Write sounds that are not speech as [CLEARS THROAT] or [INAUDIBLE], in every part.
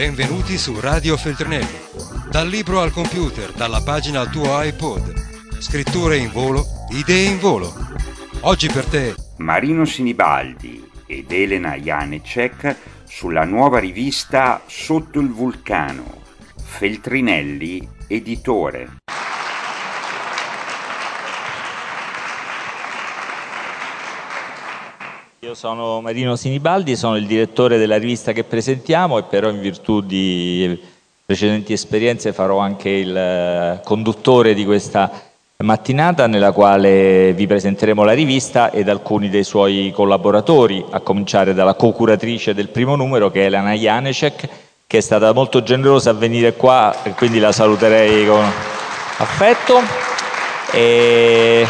Benvenuti su Radio Feltrinelli. Dal libro al computer, dalla pagina al tuo iPod. Scritture in volo, idee in volo. Oggi per te Marino Sinibaldi ed Elena Janecek sulla nuova rivista Sotto il vulcano. Feltrinelli, editore. Io sono Marino Sinibaldi, sono il direttore della rivista che presentiamo e però in virtù di precedenti esperienze farò anche il eh, conduttore di questa mattinata nella quale vi presenteremo la rivista ed alcuni dei suoi collaboratori, a cominciare dalla co-curatrice del primo numero che è Elena Janecek, che è stata molto generosa a venire qua e quindi la saluterei con affetto. E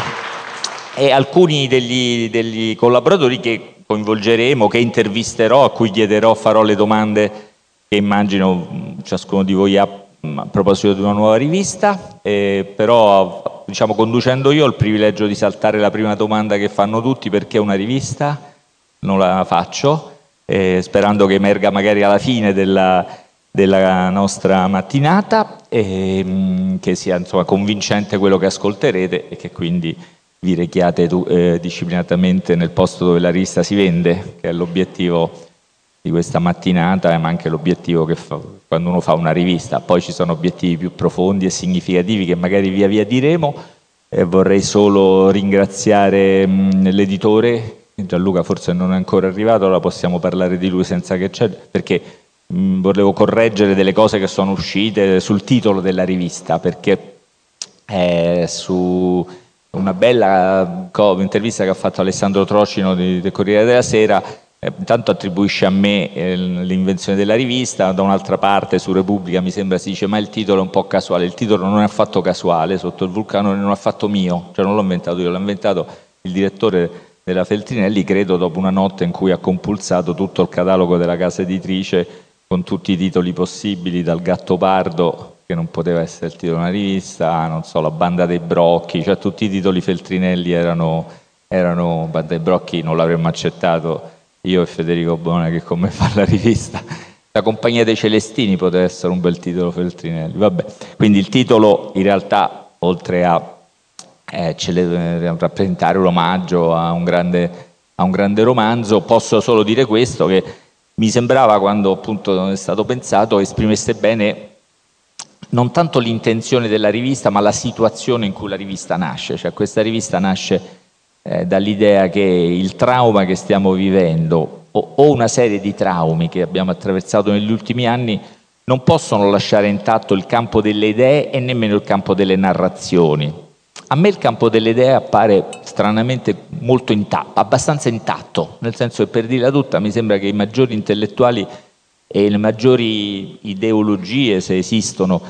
e alcuni degli, degli collaboratori che coinvolgeremo, che intervisterò, a cui chiederò, farò le domande che immagino ciascuno di voi ha a proposito di una nuova rivista, eh, però diciamo, conducendo io ho il privilegio di saltare la prima domanda che fanno tutti perché una rivista, non la faccio, eh, sperando che emerga magari alla fine della, della nostra mattinata e che sia insomma, convincente quello che ascolterete e che quindi vi rechiate eh, disciplinatamente nel posto dove la rivista si vende, che è l'obiettivo di questa mattinata, ma anche l'obiettivo che fa quando uno fa una rivista. Poi ci sono obiettivi più profondi e significativi che magari via via diremo. E vorrei solo ringraziare l'editore, Gianluca forse non è ancora arrivato, allora possiamo parlare di lui senza che c'è, perché mh, volevo correggere delle cose che sono uscite sul titolo della rivista, perché è su una bella intervista che ha fatto Alessandro Trocino del Corriere della Sera, eh, intanto attribuisce a me eh, l'invenzione della rivista, da un'altra parte su Repubblica mi sembra si dice ma il titolo è un po' casuale, il titolo non è affatto casuale, sotto il vulcano non è affatto mio, cioè non l'ho inventato io, l'ha inventato il direttore della Feltrinelli, credo dopo una notte in cui ha compulsato tutto il catalogo della casa editrice con tutti i titoli possibili, dal gatto pardo che non poteva essere il titolo di una rivista, non so, la banda dei brocchi, cioè tutti i titoli Feltrinelli erano, erano banda dei brocchi, non l'avremmo accettato io e Federico Bona che con me fa la rivista. La compagnia dei Celestini poteva essere un bel titolo Feltrinelli, vabbè. Quindi il titolo in realtà, oltre a eh, rappresentare un omaggio a un, grande, a un grande romanzo, posso solo dire questo, che mi sembrava quando appunto è stato pensato esprimesse bene non tanto l'intenzione della rivista, ma la situazione in cui la rivista nasce. Cioè, questa rivista nasce eh, dall'idea che il trauma che stiamo vivendo o, o una serie di traumi che abbiamo attraversato negli ultimi anni non possono lasciare intatto il campo delle idee e nemmeno il campo delle narrazioni. A me il campo delle idee appare stranamente molto intatto, abbastanza intatto, nel senso che per dirla tutta mi sembra che i maggiori intellettuali e le maggiori ideologie, se esistono,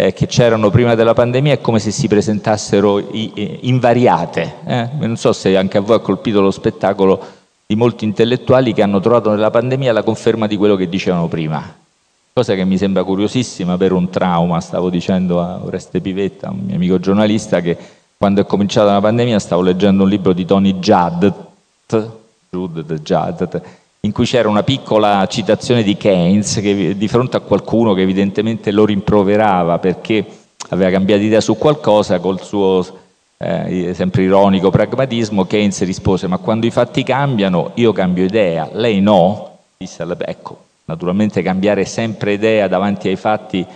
eh, che c'erano prima della pandemia è come se si presentassero i, invariate. Eh? Non so se anche a voi ha colpito lo spettacolo di molti intellettuali che hanno trovato nella pandemia la conferma di quello che dicevano prima. Cosa che mi sembra curiosissima per un trauma, stavo dicendo a Oreste Pivetta, un mio amico giornalista, che quando è cominciata la pandemia stavo leggendo un libro di Tony Judd, Judd, Judd in cui c'era una piccola citazione di Keynes che, di fronte a qualcuno che evidentemente lo rimproverava perché aveva cambiato idea su qualcosa col suo eh, sempre ironico pragmatismo, Keynes rispose ma quando i fatti cambiano io cambio idea, lei no? Disse alla, ecco, naturalmente cambiare sempre idea davanti ai fatti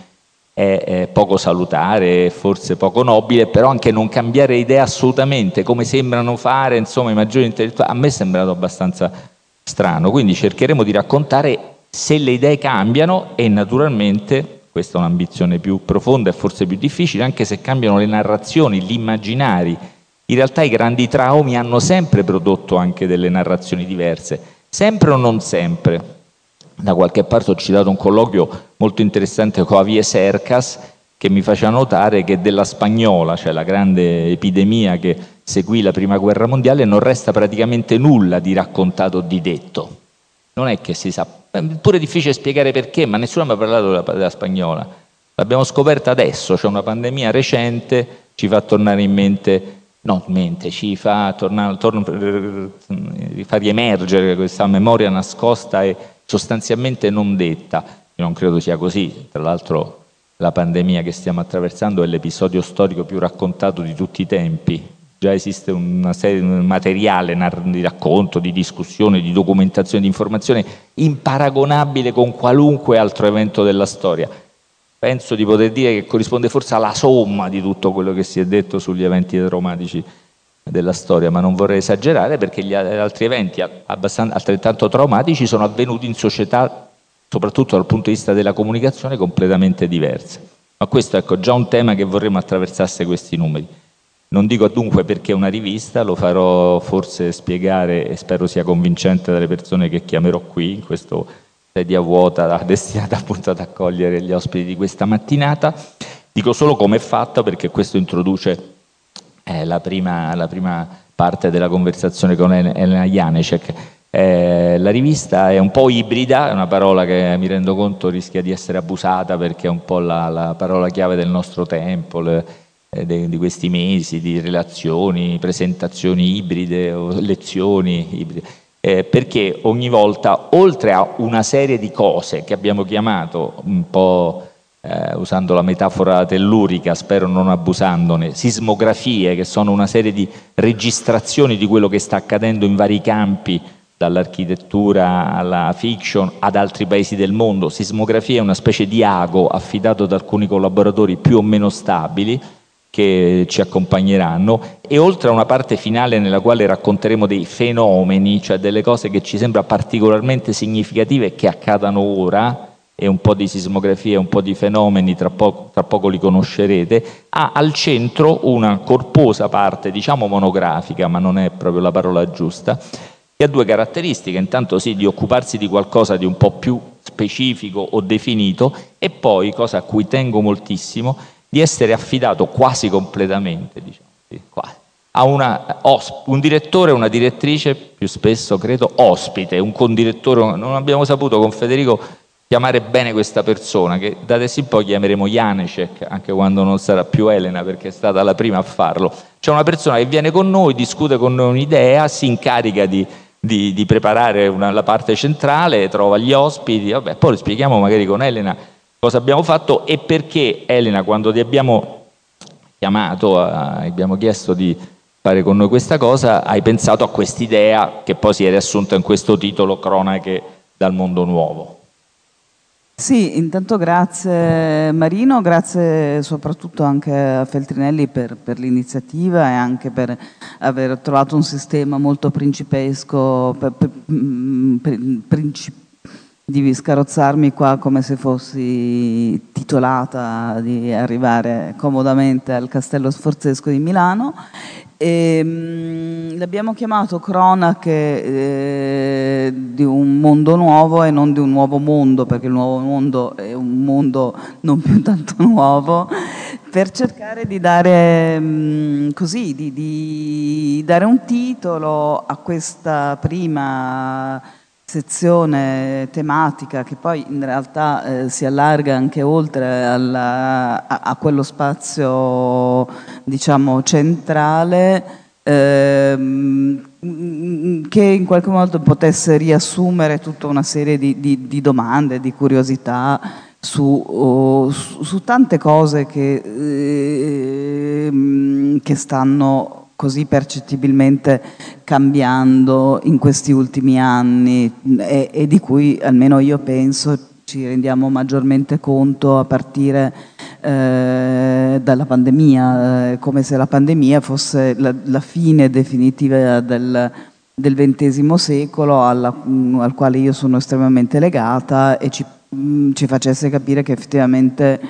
è, è poco salutare, forse poco nobile, però anche non cambiare idea assolutamente, come sembrano fare insomma i maggiori intellettuali, a me è sembrato abbastanza strano. Quindi cercheremo di raccontare se le idee cambiano e naturalmente, questa è un'ambizione più profonda e forse più difficile, anche se cambiano le narrazioni, gli immaginari. In realtà i grandi traumi hanno sempre prodotto anche delle narrazioni diverse, sempre o non sempre. Da qualche parte ho citato un colloquio molto interessante con Avie Sercas che mi faceva notare che della spagnola, cioè la grande epidemia che seguì la prima guerra mondiale, non resta praticamente nulla di raccontato o di detto. Non è che si sa, è pure difficile spiegare perché, ma nessuno mi ha parlato della, della spagnola. L'abbiamo scoperta adesso, c'è una pandemia recente, ci fa tornare in mente, in mente, ci fa, tornare, torn, fa riemergere questa memoria nascosta e sostanzialmente non detta. Io non credo sia così, tra l'altro la pandemia che stiamo attraversando è l'episodio storico più raccontato di tutti i tempi. Già esiste una serie di materiale di racconto, di discussione, di documentazione, di informazione imparagonabile con qualunque altro evento della storia. Penso di poter dire che corrisponde forse alla somma di tutto quello che si è detto sugli eventi traumatici della storia, ma non vorrei esagerare perché gli altri eventi altrettanto traumatici sono avvenuti in società soprattutto dal punto di vista della comunicazione, completamente diverse. Ma questo ecco, già un tema che vorremmo attraversasse questi numeri. Non dico dunque perché una rivista, lo farò forse spiegare e spero sia convincente dalle persone che chiamerò qui, in questa sedia vuota [LAUGHS] destinata appunto ad accogliere gli ospiti di questa mattinata. Dico solo come è fatta perché questo introduce eh, la, prima, la, prima, parte della conversazione con Elena Janecek. Eh, la rivista è un po' ibrida, è una parola che mi rendo conto rischia di essere abusata perché è un po' la, la parola chiave del nostro tempo, le, di questi mesi, di relazioni, presentazioni ibride o lezioni ibride. Eh, perché ogni volta, oltre a una serie di cose che abbiamo chiamato un po' eh, usando la metafora tellurica, spero non abusandone, sismografie, che sono una serie di registrazioni di quello che sta accadendo in vari campi dall'architettura alla fiction ad altri paesi del mondo. Sismografia è una specie di ago affidato da alcuni collaboratori più o meno stabili che ci accompagneranno. E oltre a una parte finale nella quale racconteremo dei fenomeni, cioè delle cose che ci sembra particolarmente significative che accadano ora, e un po' di sismografia un po' di fenomeni, tra poco, tra poco li conoscerete, ha al centro una corposa parte, diciamo monografica, ma non è proprio la parola giusta, che ha due caratteristiche, intanto sì di occuparsi di qualcosa di un po' più specifico o definito e poi, cosa a cui tengo moltissimo, di essere affidato quasi completamente, diciamo, quasi, a una, un direttore e una direttrice, più spesso credo ospite, un condirettore, non abbiamo saputo con Federico chiamare bene questa persona, che da adesso in poi chiameremo Janecek, anche quando non sarà più Elena, perché è stata la prima a farlo. C'è una persona che viene con noi, discute con noi un'idea, si incarica di di, di preparare una, la parte centrale, trova gli ospiti, vabbè, poi spieghiamo magari con Elena cosa abbiamo fatto e perché Elena quando ti abbiamo chiamato, abbiamo chiesto di fare con noi questa cosa, hai pensato a quest'idea che poi si è riassunta in questo titolo Cronache dal mondo nuovo. Sì, intanto grazie Marino, grazie soprattutto anche a Feltrinelli per, per l'iniziativa e anche per aver trovato un sistema molto principesco, per, per, mm, princip di scarozzarmi qua come se fossi titolata di arrivare comodamente al Castello Sforzesco di Milano. E, mh, l'abbiamo chiamato cronache eh, di un mondo nuovo e non di un nuovo mondo, perché il nuovo mondo è un mondo non più tanto [LAUGHS] nuovo, per cercare di dare, mh, così, di, di dare un titolo a questa prima sezione tematica che poi in realtà eh, si allarga anche oltre alla, a, a, quello spazio diciamo centrale ehm, che in qualche modo potesse riassumere tutta una serie di, di, di domande, di curiosità su, oh, su, su, tante cose che, eh, che stanno così percettibilmente cambiando in questi ultimi anni e, e, di cui almeno io penso ci rendiamo maggiormente conto a partire eh, dalla pandemia, eh, come se la pandemia fosse la, la fine definitiva del, del XX secolo alla, al quale io sono estremamente legata e ci, ci facesse capire che effettivamente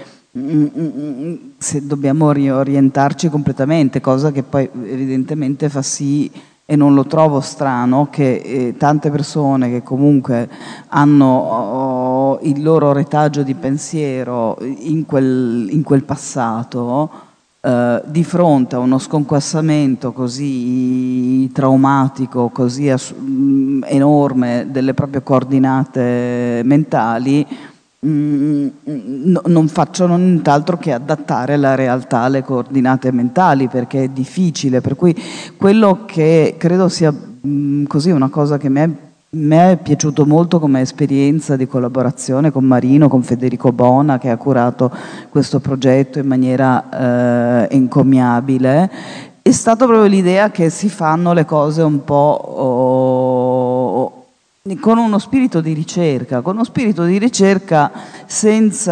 se dobbiamo riorientarci completamente, cosa che poi evidentemente fa sì e non lo trovo strano che eh, tante persone che comunque hanno oh, il loro retaggio di pensiero in quel, in quel passato eh, di fronte a uno sconquassamento così traumatico, così enorme delle proprie coordinate mentali Mm, no, non facciano nient'altro che adattare la realtà alle coordinate mentali perché è difficile, per cui quello che credo sia mh, mm, così una cosa che mi è me è piaciuto molto come esperienza di collaborazione con Marino, con Federico Bona che ha curato questo progetto in maniera eh, encomiabile. È stata proprio l'idea che si fanno le cose un po' oh, con uno spirito di ricerca, con uno spirito di ricerca senza,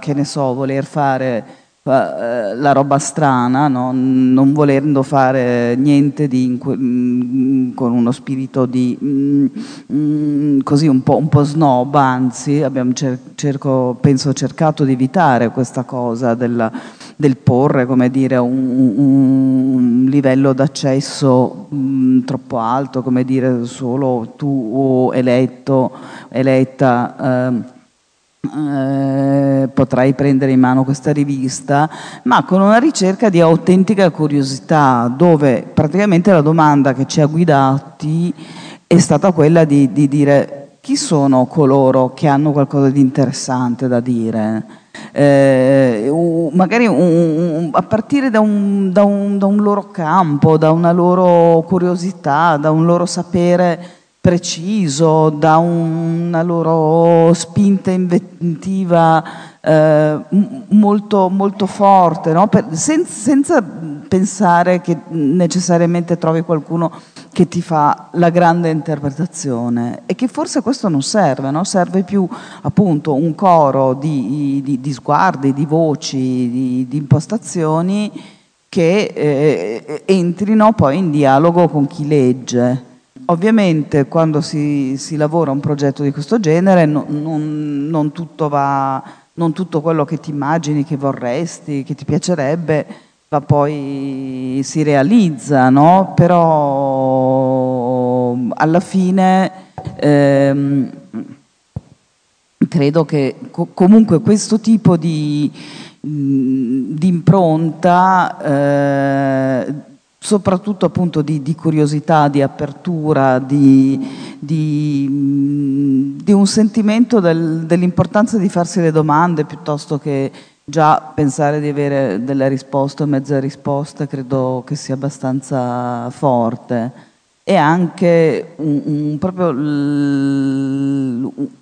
che ne so, voler fare la roba strana, no? non volendo fare niente di, mm, con uno spirito di mm, mm, così un po', un po', snob, anzi abbiamo cer cerco, penso cercato di evitare questa cosa della, del porre come dire, un, un livello d'accesso troppo alto, come dire solo tu eletto, eletta. Eh, eh, potrai prendere in mano questa rivista, ma con una ricerca di autentica curiosità, dove praticamente la domanda che ci ha guidati è stata quella di, di dire chi sono coloro che hanno qualcosa di interessante da dire. Eh, magari un, un, a partire da un, da, da un loro campo, da una loro curiosità, da un loro sapere preciso, da una loro spinta inventiva eh, molto, molto forte, no? per, sen, senza pensare che necessariamente trovi qualcuno che ti fa la grande interpretazione e che forse questo non serve, no? serve più appunto un coro di, di, di sguardi, di voci, di, di impostazioni che eh, entrino poi in dialogo con chi legge. Ovviamente quando si, si, lavora un progetto di questo genere non, non, non, tutto va, non tutto quello che ti immagini, che vorresti, che ti piacerebbe, va poi si realizza, no? però alla fine ehm, credo che co comunque questo tipo di, di impronta eh, soprattutto appunto di, di, curiosità, di apertura, di, di, di un sentimento del, dell'importanza di farsi le domande piuttosto che già pensare di avere delle risposte o mezze risposte, credo che sia abbastanza forte. E anche un, un, proprio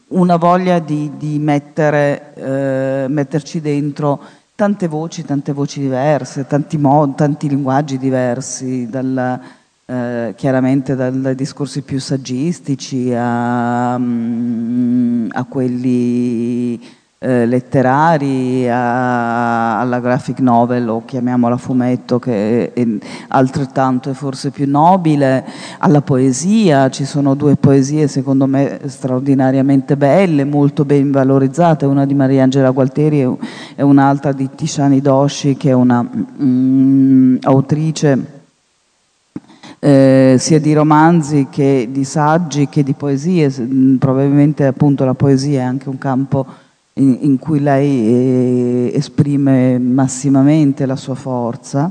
una voglia di, mettere, eh, metterci dentro tante voci, tante voci diverse, tanti, modi, tanti linguaggi diversi, dal, eh, chiaramente dai discorsi più saggistici a, mm, a quelli eh, letterari a, alla graphic novel o chiamiamola fumetto che è, è altrettanto e forse più nobile, alla poesia, ci sono due poesie secondo me straordinariamente belle, molto ben valorizzate, una di Mariangela Gualteri e un'altra di Tishani Doshi che è una mm, autrice eh, sia di romanzi che di saggi che di poesie, probabilmente appunto la poesia è anche un campo in, cui lei eh, esprime massimamente la sua forza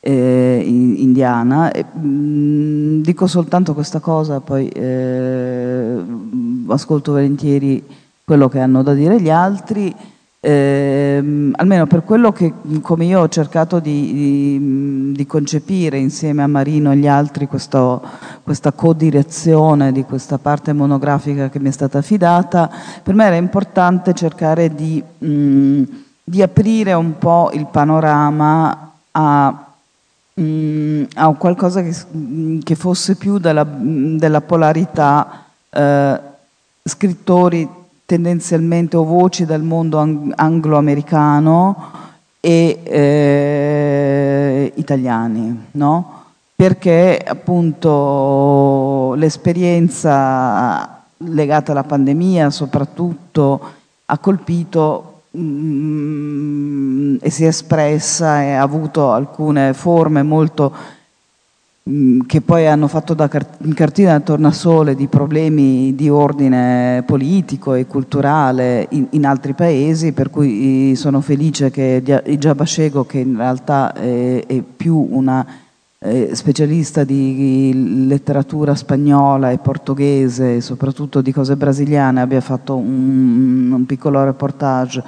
eh, indiana. E, mh, mm, dico soltanto questa cosa, poi eh, ascolto volentieri quello che hanno da dire gli altri eh, almeno per quello che come io ho cercato di, di, di concepire insieme a Marino e gli altri questo, questa codirezione di questa parte monografica che mi è stata affidata, per me era importante cercare di, mh, di aprire un po' il panorama a, a qualcosa che, che, fosse più della, della polarità eh, scrittori tendenzialmente o voci dal mondo anglo-americano e eh, italiani, no? perché appunto l'esperienza legata alla pandemia soprattutto ha colpito mm, e si è espressa e ha avuto alcune forme molto che poi hanno fatto da cartina da tornasole di problemi di ordine politico e culturale in, in altri paesi, per cui sono felice che Giabascego, che in realtà è, è più una eh, specialista di letteratura spagnola e portoghese, soprattutto di cose brasiliane, abbia fatto un, un piccolo reportage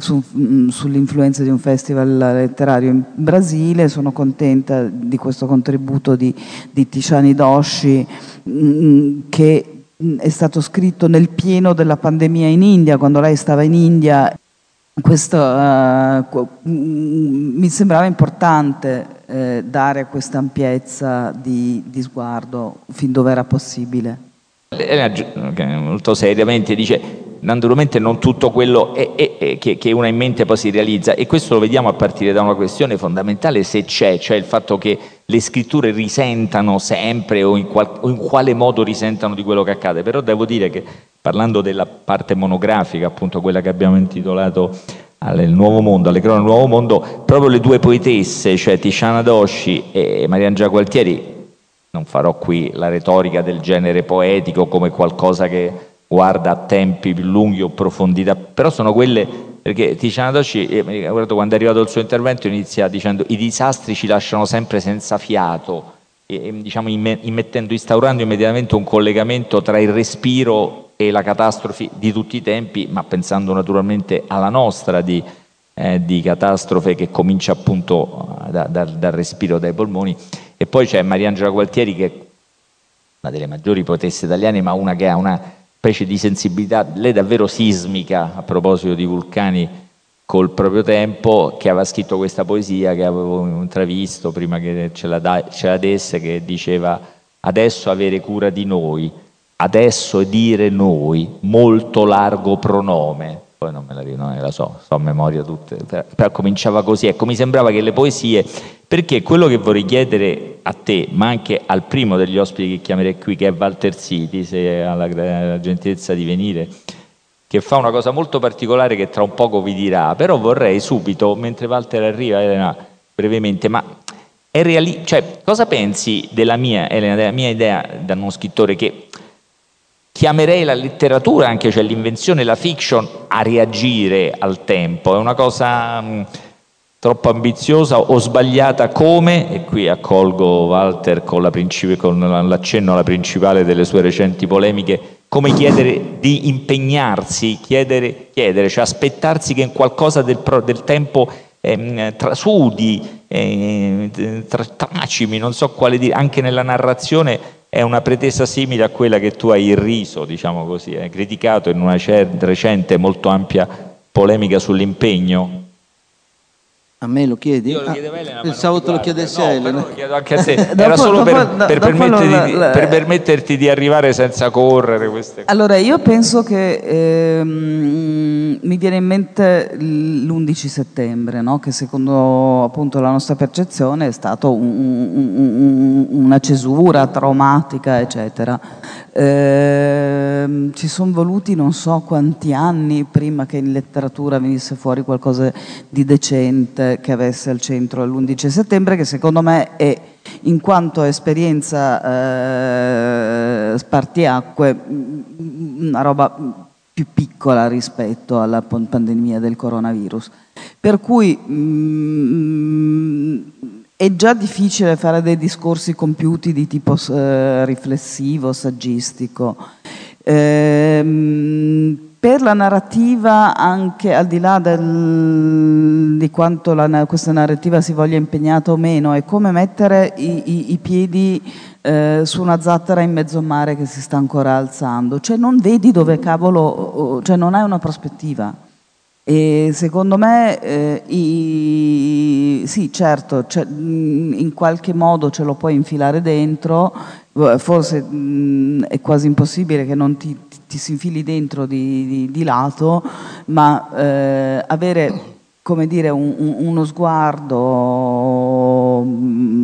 su, mm, sull'influenza di un festival letterario in Brasile, sono contenta di questo contributo di, di Tishani Doshi mm, che mm, è stato scritto nel pieno della pandemia in India, quando lei stava in India. Questo uh, mi sembrava importante eh, dare questa ampiezza di, di sguardo fin dove era possibile. Molto seriamente dice naturalmente non tutto quello è, è, è, che, che uno ha in mente poi si realizza. E questo lo vediamo a partire da una questione fondamentale se c'è, cioè il fatto che le scritture risentano sempre o in, qual, o in quale modo risentano di quello che accade, però devo dire che parlando della parte monografica, appunto quella che abbiamo intitolato al Nuovo Mondo, alle cronache del Nuovo Mondo, proprio le due poetesse, cioè Tisciana Dosci e Mariangela Gualtieri, non farò qui la retorica del genere poetico come qualcosa che guarda a tempi più lunghi o profondità, però sono quelle, perché Tiziana Docci, eh, quando è arrivato il suo intervento inizia dicendo i disastri ci lasciano sempre senza fiato, e, diciamo, immettendo, instaurando immediatamente un collegamento tra il respiro e la catastrofe di tutti i tempi, ma pensando naturalmente alla nostra di, eh, di catastrofe che comincia appunto da, da, dal respiro dai polmoni. E poi c'è Mariangela Gualtieri che è una delle maggiori poetesse italiane, ma una che ha una specie di sensibilità, lei davvero sismica a proposito di vulcani col proprio tempo, che aveva scritto questa poesia che avevo intravisto prima che ce la, da, ce la desse, che diceva adesso avere cura di noi, adesso dire noi, molto largo pronome, poi non me la, non la so, so a memoria tutte, però cominciava così, ecco mi sembrava che le poesie perché quello che vorrei chiedere a te, ma anche al primo degli ospiti che chiamerei qui, che è Walter Siti, se ha la, la gentilezza di venire, che fa una cosa molto particolare che tra un poco vi dirà, però vorrei subito, mentre Walter arriva, Elena, brevemente, ma reali- cioè, cosa pensi della mia, Elena, della mia idea da uno scrittore che chiamerei la letteratura, anche cioè l'invenzione, la fiction, a reagire al tempo, è una cosa... Mh, troppo ambiziosa o sbagliata come, e qui accolgo Walter con, la con l'accenno alla principale delle sue recenti polemiche, come chiedere di impegnarsi, chiedere, chiedere cioè aspettarsi che in qualcosa del, del tempo eh, trasudi, eh, tracimi, non so quale dire, anche nella narrazione è una pretesa simile a quella che tu hai irriso, diciamo così, eh, criticato in una recente molto ampia polemica sull'impegno a me lo chiedi? Io lo chiedevo a Elena. Pensavo te lo chiedessi a Elena. lo chiedo anche a te. [LAUGHS] Era solo per, per, permetterti, la, la, per, permetterti, di arrivare senza correre. Queste cose. Allora, io penso che ehm, mi viene in mente l'11 settembre, no? che secondo appunto la nostra percezione è stato un, un, un, una cesura traumatica, eccetera. Eh, ci sono voluti non so quanti anni prima che in letteratura venisse fuori qualcosa di decente che avesse al centro l'11 settembre, che secondo me è in quanto esperienza eh, spartiacque una roba più piccola rispetto alla pandemia del coronavirus. Per cui mh, mm, è già difficile fare dei discorsi compiuti di tipo eh, riflessivo, saggistico. Ehm, per la narrativa, anche al di là del, di quanto la, questa narrativa si voglia impegnata o meno, è come mettere i, i, i piedi eh, su una zattera in mezzo mare che si sta ancora alzando. Cioè non vedi dove cavolo, cioè non hai una prospettiva. E secondo me, eh, i, sì, certo, cioè, in qualche modo ce lo puoi infilare dentro, forse mh, è quasi impossibile che non ti, ti si infili dentro di, di, di lato, ma eh, avere come dire, un, uno sguardo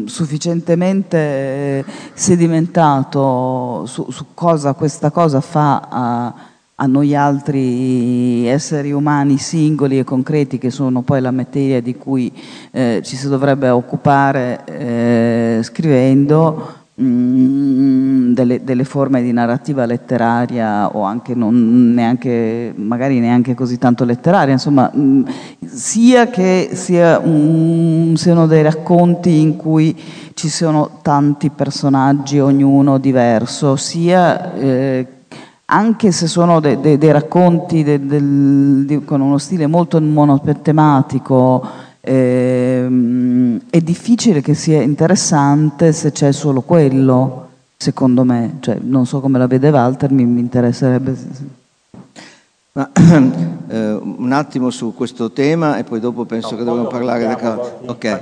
sufficientemente sedimentato su, su cosa questa cosa fa a a noi altri esseri umani singoli e concreti che sono poi la materia di cui eh, ci si dovrebbe occupare eh, scrivendo mm, delle, delle, forme di narrativa letteraria o anche non neanche, magari neanche così tanto letteraria, insomma, mh, mm, sia che sia un, siano dei racconti in cui ci sono tanti personaggi, ognuno diverso, sia eh, anche se sono de, de, dei racconti de, con uno stile molto monotematico, eh, è difficile che sia interessante se c'è solo quello, secondo me. Cioè, non so come la vede Walter, mi, mi interesserebbe. Ma, [CLEARS THROAT] eh, un attimo su questo tema e poi dopo penso no, che dovremmo parlare cosa. Ok,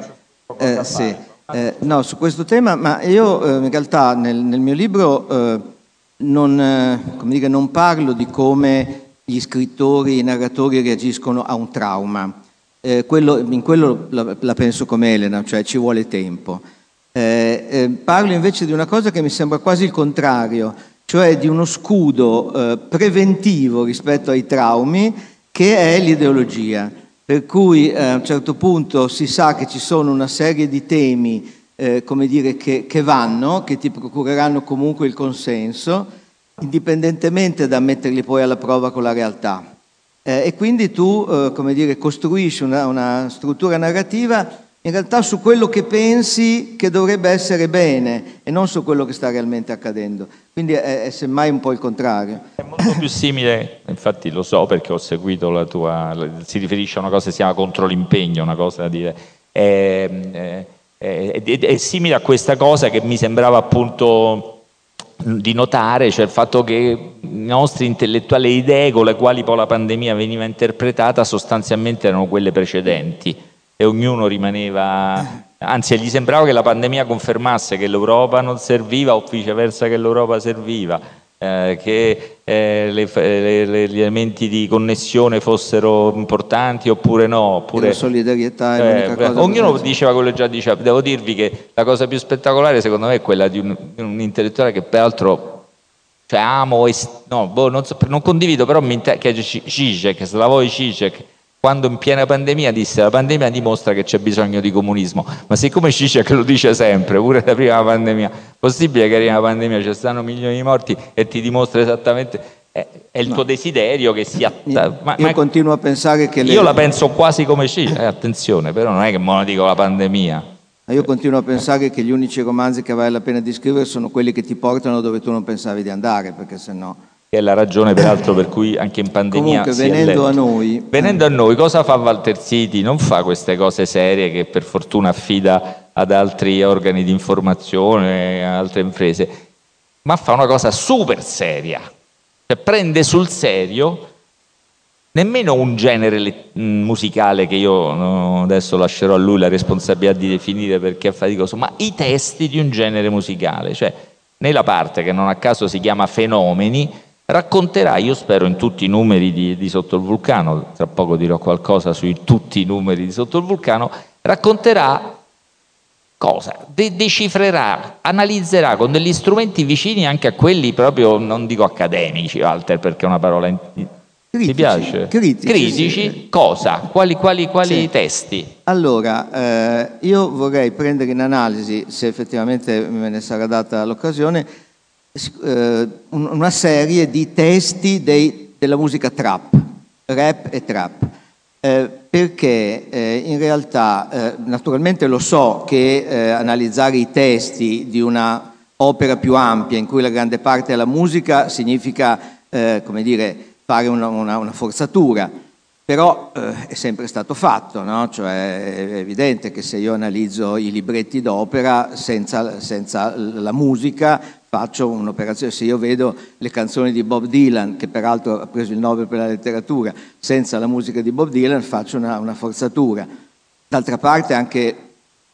eh, sì. Eh, no, su questo tema, ma io eh, in realtà nel, nel mio libro eh, non, eh, dire, non, parlo di come gli scrittori, i narratori reagiscono a un trauma. Eh, quello, in quello la, la, penso come Elena, cioè ci vuole tempo. Eh, eh, parlo invece di una cosa che mi sembra quasi il contrario, cioè di uno scudo eh, preventivo rispetto ai traumi che è l'ideologia. Per cui eh, a un certo punto si sa che ci sono una serie di temi eh, come dire, che, che, vanno, che ti procureranno comunque il consenso, indipendentemente da metterli poi alla prova con la realtà. Eh, e quindi tu, eh, come dire, costruisci una, una struttura narrativa in realtà su quello che pensi che dovrebbe essere bene e non su quello che sta realmente accadendo. Quindi è, è, semmai un po' il contrario. È molto più simile, infatti lo so perché ho seguito la tua, si riferisce a una cosa che si chiama contro l'impegno, una cosa da dire. È, è, è, è simile a questa cosa che mi sembrava appunto di notare, cioè il fatto che i nostri intellettuali, le idee con le quali poi la pandemia veniva interpretata sostanzialmente erano quelle precedenti e ognuno rimaneva, anzi gli sembrava che la pandemia confermasse che l'Europa non serviva o viceversa che l'Europa serviva che eh, le, le, gli elementi di connessione fossero importanti oppure no. Oppure, la solidarietà è eh, cosa Ognuno diceva quello che già diceva. Devo dirvi che la cosa più spettacolare secondo me è quella di un, un intellettuale che peraltro cioè, amo, no, boh, non, so, non, condivido, però mi inter- che è Zizek, Slavoj Zizek, quando in piena pandemia disse la pandemia dimostra che c'è bisogno di comunismo, ma siccome Cicek lo dice sempre, pure la prima pandemia, possibile che arrivi una pandemia, ci stanno milioni di morti e ti dimostra esattamente è, è il no. tuo desiderio che sia. Io, ma, io ma, continuo a pensare che. Le... Io la penso quasi come Cicek, eh, attenzione, però non è che me lo dico la pandemia. Io continuo a pensare che gli unici romanzi che vale la pena di scrivere sono quelli che ti portano dove tu non pensavi di andare, perché se no che è la ragione peraltro per cui anche in pandemia Comunque, venendo a noi venendo a noi cosa fa Walter City? non fa queste cose serie che per fortuna affida ad altri organi di informazione a altre imprese ma fa una cosa super seria. Cioè prende sul serio nemmeno un genere musicale che io no, adesso lascerò a lui la responsabilità di definire perché è faticoso ma i testi di un genere musicale. Cioè nella parte che non a caso si chiama fenomeni racconterà, io spero in tutti i numeri di, di Sotto il Vulcano, tra poco dirò qualcosa sui tutti i numeri di Sotto il Vulcano, racconterà cosa? De- decifrerà, analizzerà con degli strumenti vicini anche a quelli proprio, non dico accademici, Walter, perché è una parola... In... Critici, Ti piace? Critici, critici cosa? Quali, quali, quali sì. testi? Allora, eh, io vorrei prendere in analisi, se effettivamente me ne sarà data l'occasione, eh, una serie di testi dei, della musica trap, rap e trap. Eh, perché eh, in realtà eh, naturalmente lo so che eh, analizzare i testi di una opera più ampia in cui la grande parte è la musica significa eh, come dire, fare una, una, una forzatura, però eh, è sempre stato fatto, no? cioè, è evidente che se io analizzo i libretti d'opera senza, senza la musica faccio un'operazione, se io vedo le canzoni di Bob Dylan, che peraltro ha preso il Nobel per la letteratura, senza la musica di Bob Dylan faccio una, una forzatura. D'altra parte anche,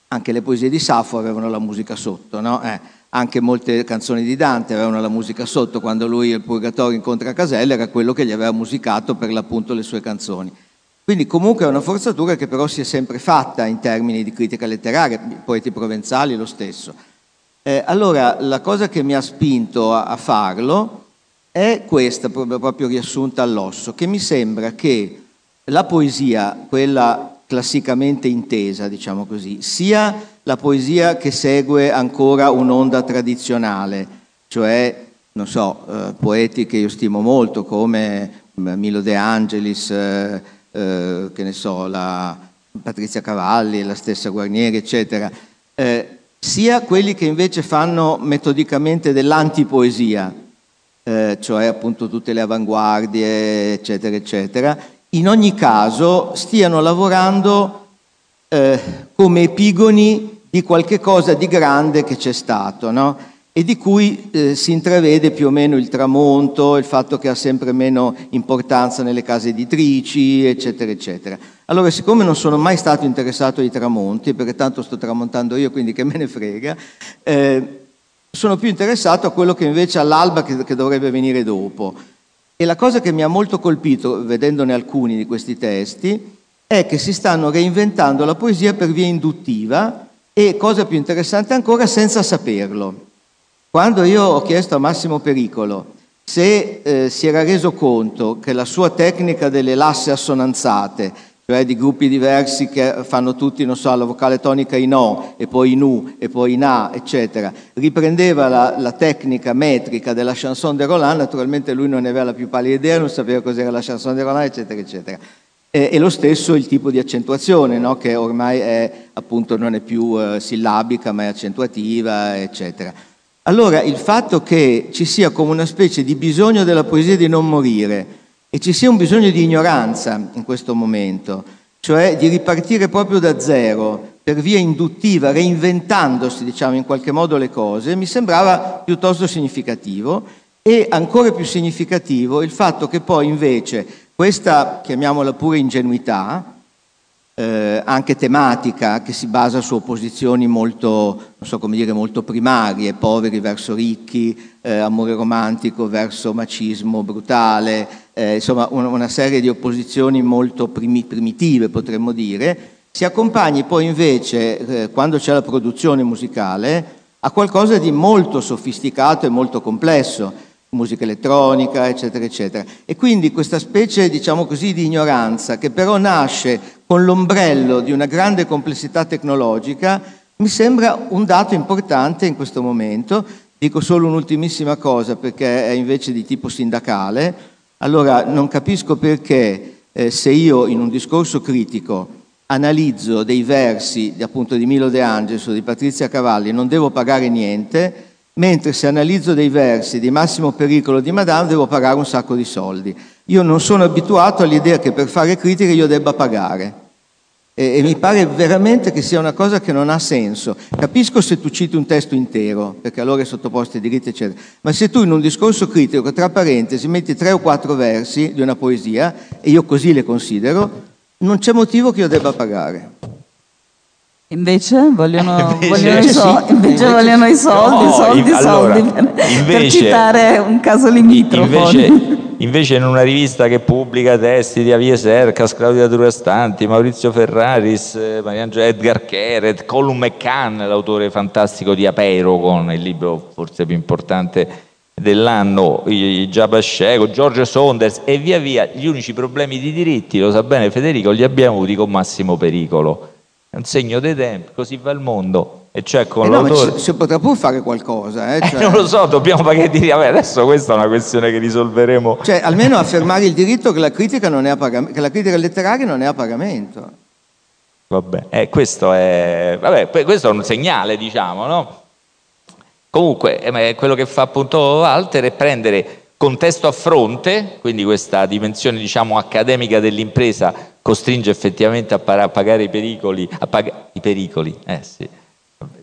anche, le poesie di Saffo avevano la musica sotto, no? eh, anche molte canzoni di Dante avevano la musica sotto, quando lui il Purgatorio incontra Casella era quello che gli aveva musicato per l'appunto le sue canzoni. Quindi comunque è una forzatura che però si è sempre fatta in termini di critica letteraria, i poeti provenzali lo stesso. Eh, allora, la cosa che mi ha spinto a, a farlo è questa, proprio, proprio riassunta all'osso, che mi sembra che la poesia, quella classicamente intesa, diciamo così, sia la poesia che segue ancora un'onda tradizionale, cioè, non so, eh, poeti che io stimo molto come Milo De Angelis, eh, eh, che ne so, la Patrizia Cavalli, la stessa Guarnieri, eccetera, eh, sia quelli che invece fanno metodicamente dell'antipoesia, eh, cioè appunto tutte le avanguardie, eccetera, eccetera, in ogni caso stiano lavorando eh, come epigoni di qualche cosa di grande che c'è stato, no? E di cui eh, si intravede più o meno il tramonto, il fatto che ha sempre meno importanza nelle case editrici, eccetera, eccetera. Allora, siccome non sono mai stato interessato ai tramonti, perché tanto sto tramontando io, quindi che me ne frega, eh, sono più interessato a quello che invece all'alba che, che dovrebbe venire dopo. E la cosa che mi ha molto colpito, vedendone alcuni di questi testi, è che si stanno reinventando la poesia per via induttiva e, cosa più interessante ancora, senza saperlo. Quando io ho chiesto a Massimo Pericolo se eh, si era reso conto che la sua tecnica delle lasse assonanzate, cioè di gruppi diversi che fanno tutti, non so, la vocale tonica in O e poi in U e poi in A, eccetera, riprendeva la, la tecnica metrica della chanson de Roland, naturalmente lui non ne aveva la più pallida idea, non sapeva cos'era la chanson de Roland, eccetera, eccetera. E, e lo stesso il tipo di accentuazione, no? che ormai è, appunto, non è più eh, sillabica ma è accentuativa, eccetera. Allora il fatto che ci sia come una specie di bisogno della poesia di non morire e ci sia un bisogno di ignoranza in questo momento, cioè di ripartire proprio da zero per via induttiva, reinventandosi diciamo in qualche modo le cose, mi sembrava piuttosto significativo. E ancora più significativo il fatto che poi invece questa, chiamiamola pure ingenuità, eh, anche tematica che si basa su opposizioni molto, so dire, molto primarie, poveri verso ricchi, eh, amore romantico verso macismo brutale, eh, insomma una, una, serie di opposizioni molto primi, primitive potremmo dire, si accompagni poi invece, eh, quando c'è la produzione musicale, a qualcosa di molto sofisticato e molto complesso musica elettronica, eccetera, eccetera. E quindi questa specie, diciamo così, di ignoranza, che però nasce con l'ombrello di una grande complessità tecnologica, mi sembra un dato importante in questo momento. Dico solo un'ultimissima cosa perché è invece di tipo sindacale. Allora, non capisco perché eh, se io in un discorso critico analizzo dei versi appunto di Milo De Angelis o di Patrizia Cavalli non devo pagare niente, mentre se analizzo dei versi di Massimo Pericolo di Madame devo pagare un sacco di soldi. Io non sono abituato all'idea che per fare critiche io debba pagare. E, e, mi pare veramente che sia una cosa che non ha senso. Capisco se tu citi un testo intero, perché allora è sottoposto ai diritti, eccetera, ma se tu in un discorso critico, tra parentesi, metti tre o quattro versi di una poesia, e io così le considero, non c'è motivo che io debba pagare. Invece vogliono, [LAUGHS] invece, vogliono, i, so- sì, invece invece vogliono i soldi, no, soldi, allora, soldi, per, invece, per citare un caso limitrofo. Invece, in una rivista che pubblica testi di Avie Sercas, Claudia Durastanti, Maurizio Ferraris, eh, Edgar Keret, Colum McCann, l'autore fantastico di Apero, con il libro forse più importante dell'anno, Jabba Shego, Giorgio Saunders e via via, gli unici problemi di diritti, lo sa bene Federico, li abbiamo avuti con massimo pericolo è un segno dei tempi, così va il mondo. E cioè con eh no, si potrà pure fare qualcosa. Eh? [LAUGHS] Cioè... Eh, non lo so, dobbiamo pagare dire, vabbè, adesso questa è una questione che risolveremo. Cioè, almeno [LAUGHS] affermare il diritto che la critica, non è a pagamento, che la critica letteraria non è a pagamento. Vabbè, eh, questo, è... Vabbè, questo è un segnale, diciamo, no? Comunque, eh, quello che fa appunto Walter è prendere contesto a fronte, quindi questa dimensione diciamo accademica dell'impresa costringe effettivamente a, pagare i pericoli, pag- i, pericoli eh sì,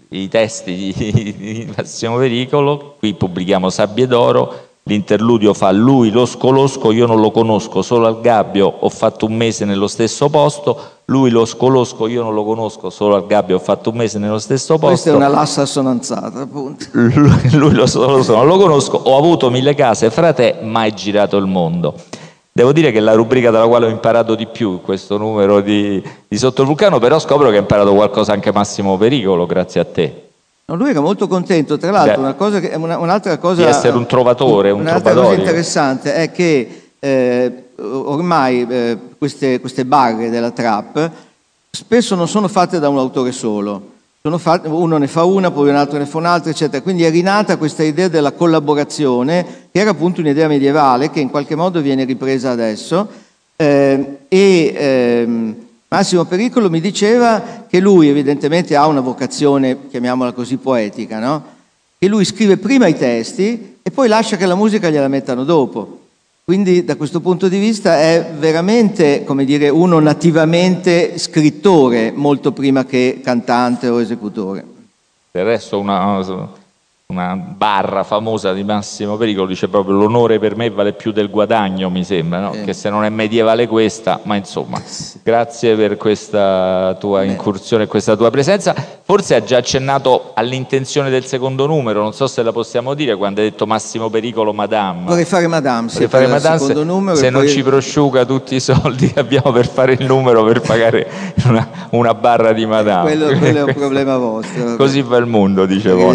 i testi di, di Massimo Pericolo, qui pubblichiamo Sabbie d'Oro, L'interludio fa lui lo scolosco, io non lo conosco, solo al Gabbio ho fatto un mese nello stesso posto, lui lo scolosco, io non lo conosco, solo al Gabbio ho fatto un mese nello stesso posto. Questa è una lassa assonanzata, appunto. [LAUGHS] Lui, lui lo, lo, non lo conosco, ho avuto mille case fra te, mai girato il mondo. Devo dire che è la rubrica dalla quale ho imparato di più questo numero di, di Sotto il Vulcano, però scopro che ha imparato qualcosa anche Massimo Pericolo, grazie a te. No, lui era molto contento, tra l'altro una cosa che, una, un'altra cosa... Di essere un trovatore, un Un'altra cosa interessante è che eh, ormai eh, queste, queste barre della trap spesso non sono fatte da un autore solo, fatte, uno ne fa una, poi un altro ne fa un'altra, eccetera. Quindi è rinata questa idea della collaborazione, che era appunto un'idea medievale, che in qualche modo viene ripresa adesso, eh, e ehm, Massimo Pericolo mi diceva che lui evidentemente ha una vocazione, chiamiamola così, poetica, no? che lui scrive prima i testi e poi lascia che la musica gliela mettano dopo. Quindi da questo punto di vista è veramente, come dire, uno nativamente scrittore molto prima che cantante o esecutore. Del resto una, una barra famosa di Massimo Pericolo dice proprio l'onore per me vale più del guadagno mi sembra no? eh. che se non è medievale questa ma insomma [LAUGHS] grazie per questa tua Beh. incursione e questa tua presenza. Forse ha già accennato all'intenzione del secondo numero non so se la possiamo dire quando hai detto Massimo Pericolo Madame. Vorrei fare Madame, vorrei fare Madame se, numero se non poi... ci prosciuga tutti i soldi che [LAUGHS] abbiamo per fare il numero per pagare una, una barra di Madame. quello, quello è un [LAUGHS] problema vostro così va il mondo dicevo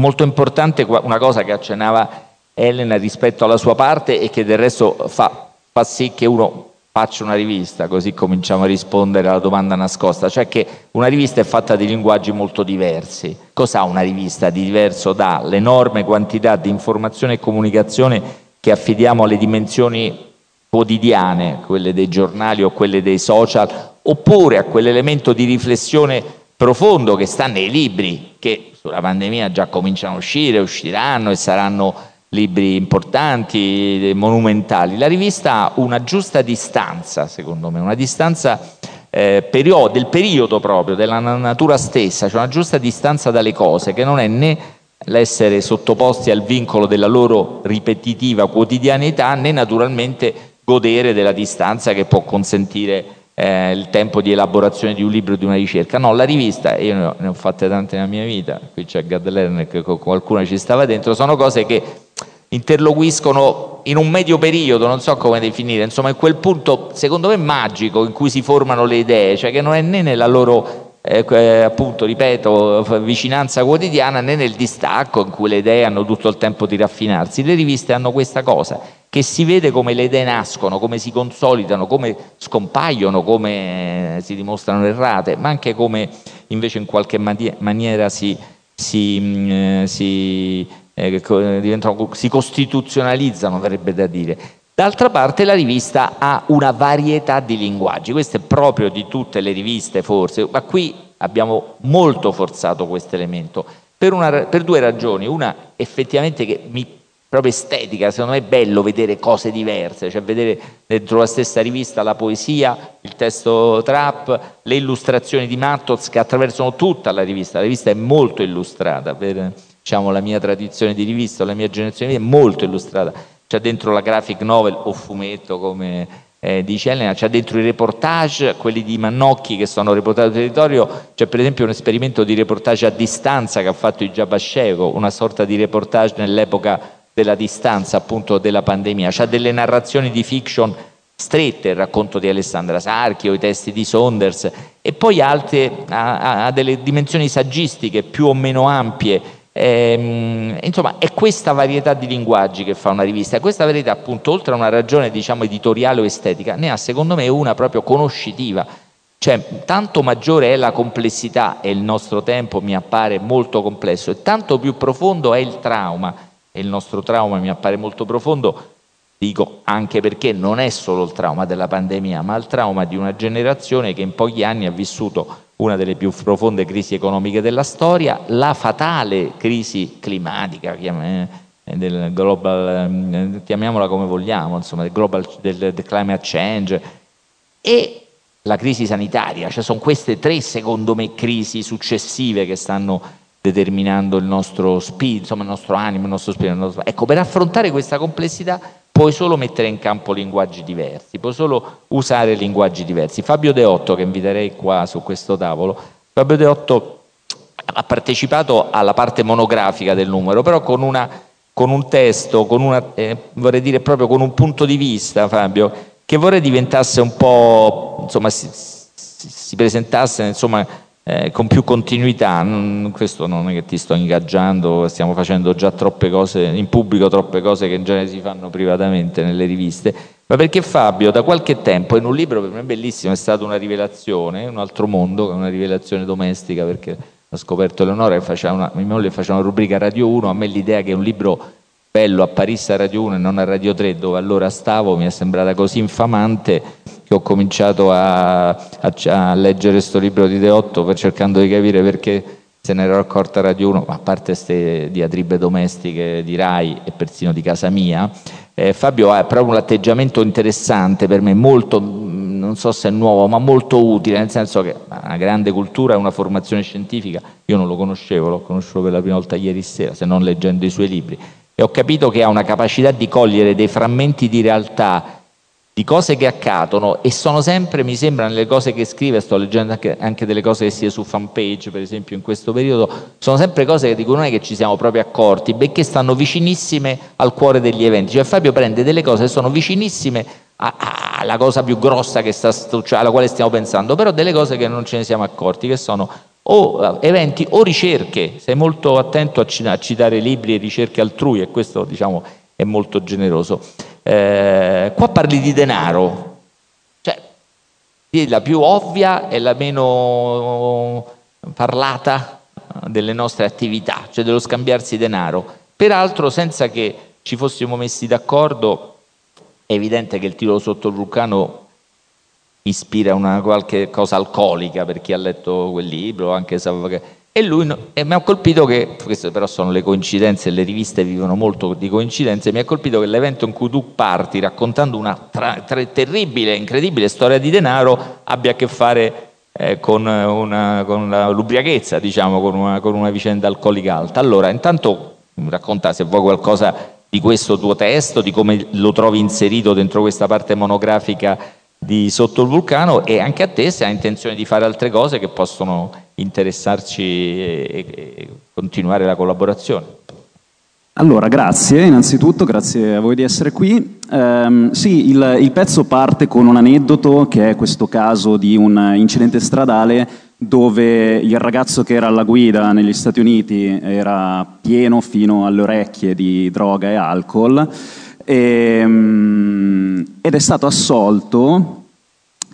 molto importante una cosa che accennava Elena rispetto alla sua parte e che del resto fa, fa sì che uno faccia una rivista, così cominciamo a rispondere alla domanda nascosta, cioè che una rivista è fatta di linguaggi molto diversi. Cos'ha una rivista di diverso dall'enorme quantità di informazione e comunicazione che affidiamo alle dimensioni quotidiane, quelle dei giornali o quelle dei social, oppure a quell'elemento di riflessione profondo che sta nei libri, che sulla pandemia già cominciano a uscire, usciranno e saranno libri importanti, monumentali. La rivista ha una giusta distanza, secondo me, una distanza eh, perio- del periodo proprio, della natura stessa, cioè una giusta distanza dalle cose, che non è né l'essere sottoposti al vincolo della loro ripetitiva quotidianità, né naturalmente godere della distanza che può consentire eh, il tempo di elaborazione di un libro, di una ricerca. No, la rivista, io ne ho, fatte tante nella mia vita, qui c'è Gad Lerner che qualcuna ci stava dentro, sono cose che interloquiscono in un medio periodo, non so come definire, insomma in quel punto secondo me magico in cui si formano le idee, cioè che non è né nella loro eh, appunto, ripeto, vicinanza quotidiana né nel distacco in cui le idee hanno tutto il tempo di raffinarsi. Le riviste hanno questa cosa, che si vede come le idee nascono, come si consolidano, come scompaiono, come si dimostrano errate, ma anche come invece in qualche maniera si, si, mm, eh, si, eh, si costituzionalizzano, verrebbe da dire. D'altra parte la rivista ha una varietà di linguaggi, questo è proprio di tutte le riviste forse, ma qui abbiamo molto forzato questo elemento per, per due ragioni, una effettivamente che mi proprio estetica, secondo me è bello vedere cose diverse, cioè vedere dentro la stessa rivista la poesia, il testo trap, le illustrazioni di Mattoz che attraversano tutta la rivista, la rivista è molto illustrata, per diciamo, la mia tradizione di rivista, la mia generazione di rivista è molto illustrata, c'è dentro la graphic novel o fumetto come eh, dice Elena, c'è dentro i reportage, quelli di Mannocchi che sono reportati sul territorio, c'è per esempio un esperimento di reportage a distanza che ha fatto il Giabascevo, una sorta di reportage nell'epoca della distanza appunto della pandemia, c'ha delle narrazioni di fiction strette, il racconto di Alessandra Sarchi o i testi di Saunders e poi altre ha, ha delle dimensioni saggistiche più o meno ampie. Ehm, insomma, è questa varietà di linguaggi che fa una rivista. Questa varietà, appunto, oltre a una ragione diciamo editoriale o estetica, ne ha secondo me una proprio conoscitiva. Cioè, tanto maggiore è la complessità e il nostro tempo mi appare molto complesso e tanto più profondo è il trauma e il nostro trauma mi appare molto profondo, dico anche perché non è solo il trauma della pandemia, ma il trauma di una generazione che in pochi anni ha vissuto una delle più profonde crisi economiche della storia, la fatale crisi climatica, eh, del global, eh, chiamiamola come vogliamo, insomma, del, global, del, del climate change e la crisi sanitaria, cioè sono queste tre secondo me crisi successive che stanno determinando il nostro spirito, insomma il nostro animo, il nostro spirito. Il nostro... Ecco, per affrontare questa complessità puoi solo mettere in campo linguaggi diversi, puoi solo usare linguaggi diversi. Fabio Deotto, che inviterei qua su questo tavolo, Fabio Deotto ha partecipato alla parte monografica del numero, però con, una, con un testo, con una, eh, vorrei dire proprio con un punto di vista, Fabio, che vorrei diventasse un po', insomma, si, si, presentasse, insomma, eh, con più continuità. Non, questo non è che ti sto ingaggiando, stiamo facendo già troppe cose in pubblico, troppe cose che in genere si fanno privatamente nelle riviste, ma perché Fabio da qualche tempo in un libro per me bellissimo è stata una rivelazione, un altro mondo, una rivelazione domestica perché ho scoperto Eleonora che faceva una, mia moglie faceva una rubrica Radio 1, a me l'idea che un libro bello apparisse a Radio 1 e non a Radio 3 dove allora stavo mi è sembrata così infamante che ho cominciato a, a, a leggere questo libro di Deotto per cercando di capire perché se ne ero accorta Radio 1, ma a parte queste diatribe domestiche di Rai e persino di casa mia, eh, Fabio ha proprio un atteggiamento interessante per me, molto, mm, non so se è nuovo, ma molto utile, nel senso che ha una grande cultura una formazione scientifica, io non lo conoscevo, l'ho conosciuto per la prima volta ieri sera, se non leggendo i suoi libri, e ho capito che ha una capacità di cogliere dei frammenti di realtà di cose che accadono e sono sempre, mi sembra, nelle cose che scrive, sto leggendo anche, anche delle cose che sia su fanpage, per esempio, in questo periodo, sono sempre cose che dico non è che ci siamo proprio accorti, benché stanno vicinissime al cuore degli eventi. Cioè Fabio prende delle cose che sono vicinissime alla cosa più grossa sta, cioè alla quale stiamo pensando, però delle cose che non ce ne siamo accorti, che sono o eh, eventi o ricerche, sei molto attento a citare libri e ricerche altrui e questo diciamo è molto generoso. Eh, qua parli di denaro, cioè la più ovvia e la meno parlata delle nostre attività, cioè dello scambiarsi denaro. Peraltro senza che ci fossimo messi d'accordo, è evidente che il titolo sotto il vulcano ispira una qualche cosa alcolica per chi ha letto quel libro, anche se e lui e mi ha colpito che, queste però sono le coincidenze, le riviste vivono molto di coincidenze, mi ha colpito che l'evento in cui tu parti raccontando una tra, tra, terribile, incredibile storia di denaro abbia a che fare eh, con, una, con l'ubriachezza, diciamo, con una, con una vicenda alcolica alta. Allora, intanto racconta se vuoi qualcosa di questo tuo testo, di come lo trovi inserito dentro questa parte monografica di Sotto il Vulcano e anche a te se hai intenzione di fare altre cose che possono interessarci e, e continuare la collaborazione. Allora, grazie innanzitutto, grazie a voi di essere qui. Um, sì, il, il, pezzo parte con un aneddoto che è questo caso di un incidente stradale dove il ragazzo che era alla guida negli Stati Uniti era pieno fino alle orecchie di droga e alcol e, um, ed è stato assolto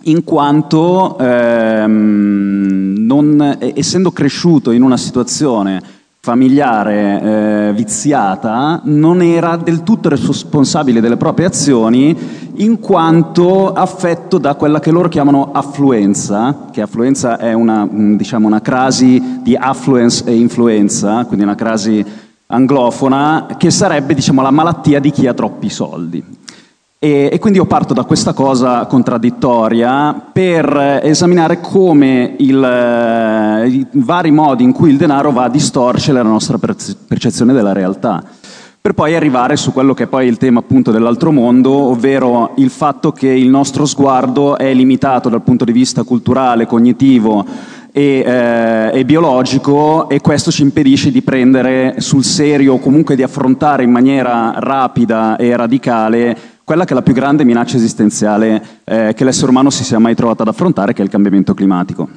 in quanto ehm, non, essendo cresciuto in una situazione familiare eh, viziata, non era del tutto responsabile delle proprie azioni in quanto affetto da quella che loro chiamano affluenza, che affluenza è una, diciamo, una crasi di affluence e influenza, quindi una crasi anglofona, che sarebbe diciamo, la malattia di chi ha troppi soldi. E, e, quindi io parto da questa cosa contraddittoria per esaminare come il, eh, i vari modi in cui il denaro va a distorcere la nostra percezione della realtà, per poi arrivare su quello che è poi il tema appunto dell'altro mondo, ovvero il fatto che il nostro sguardo è limitato dal punto di vista culturale, cognitivo e, eh, e, biologico e questo ci impedisce di prendere sul serio o comunque di affrontare in maniera rapida e radicale quella che è la più grande minaccia esistenziale eh, che l'essere umano si sia mai trovato ad affrontare, che è il cambiamento climatico.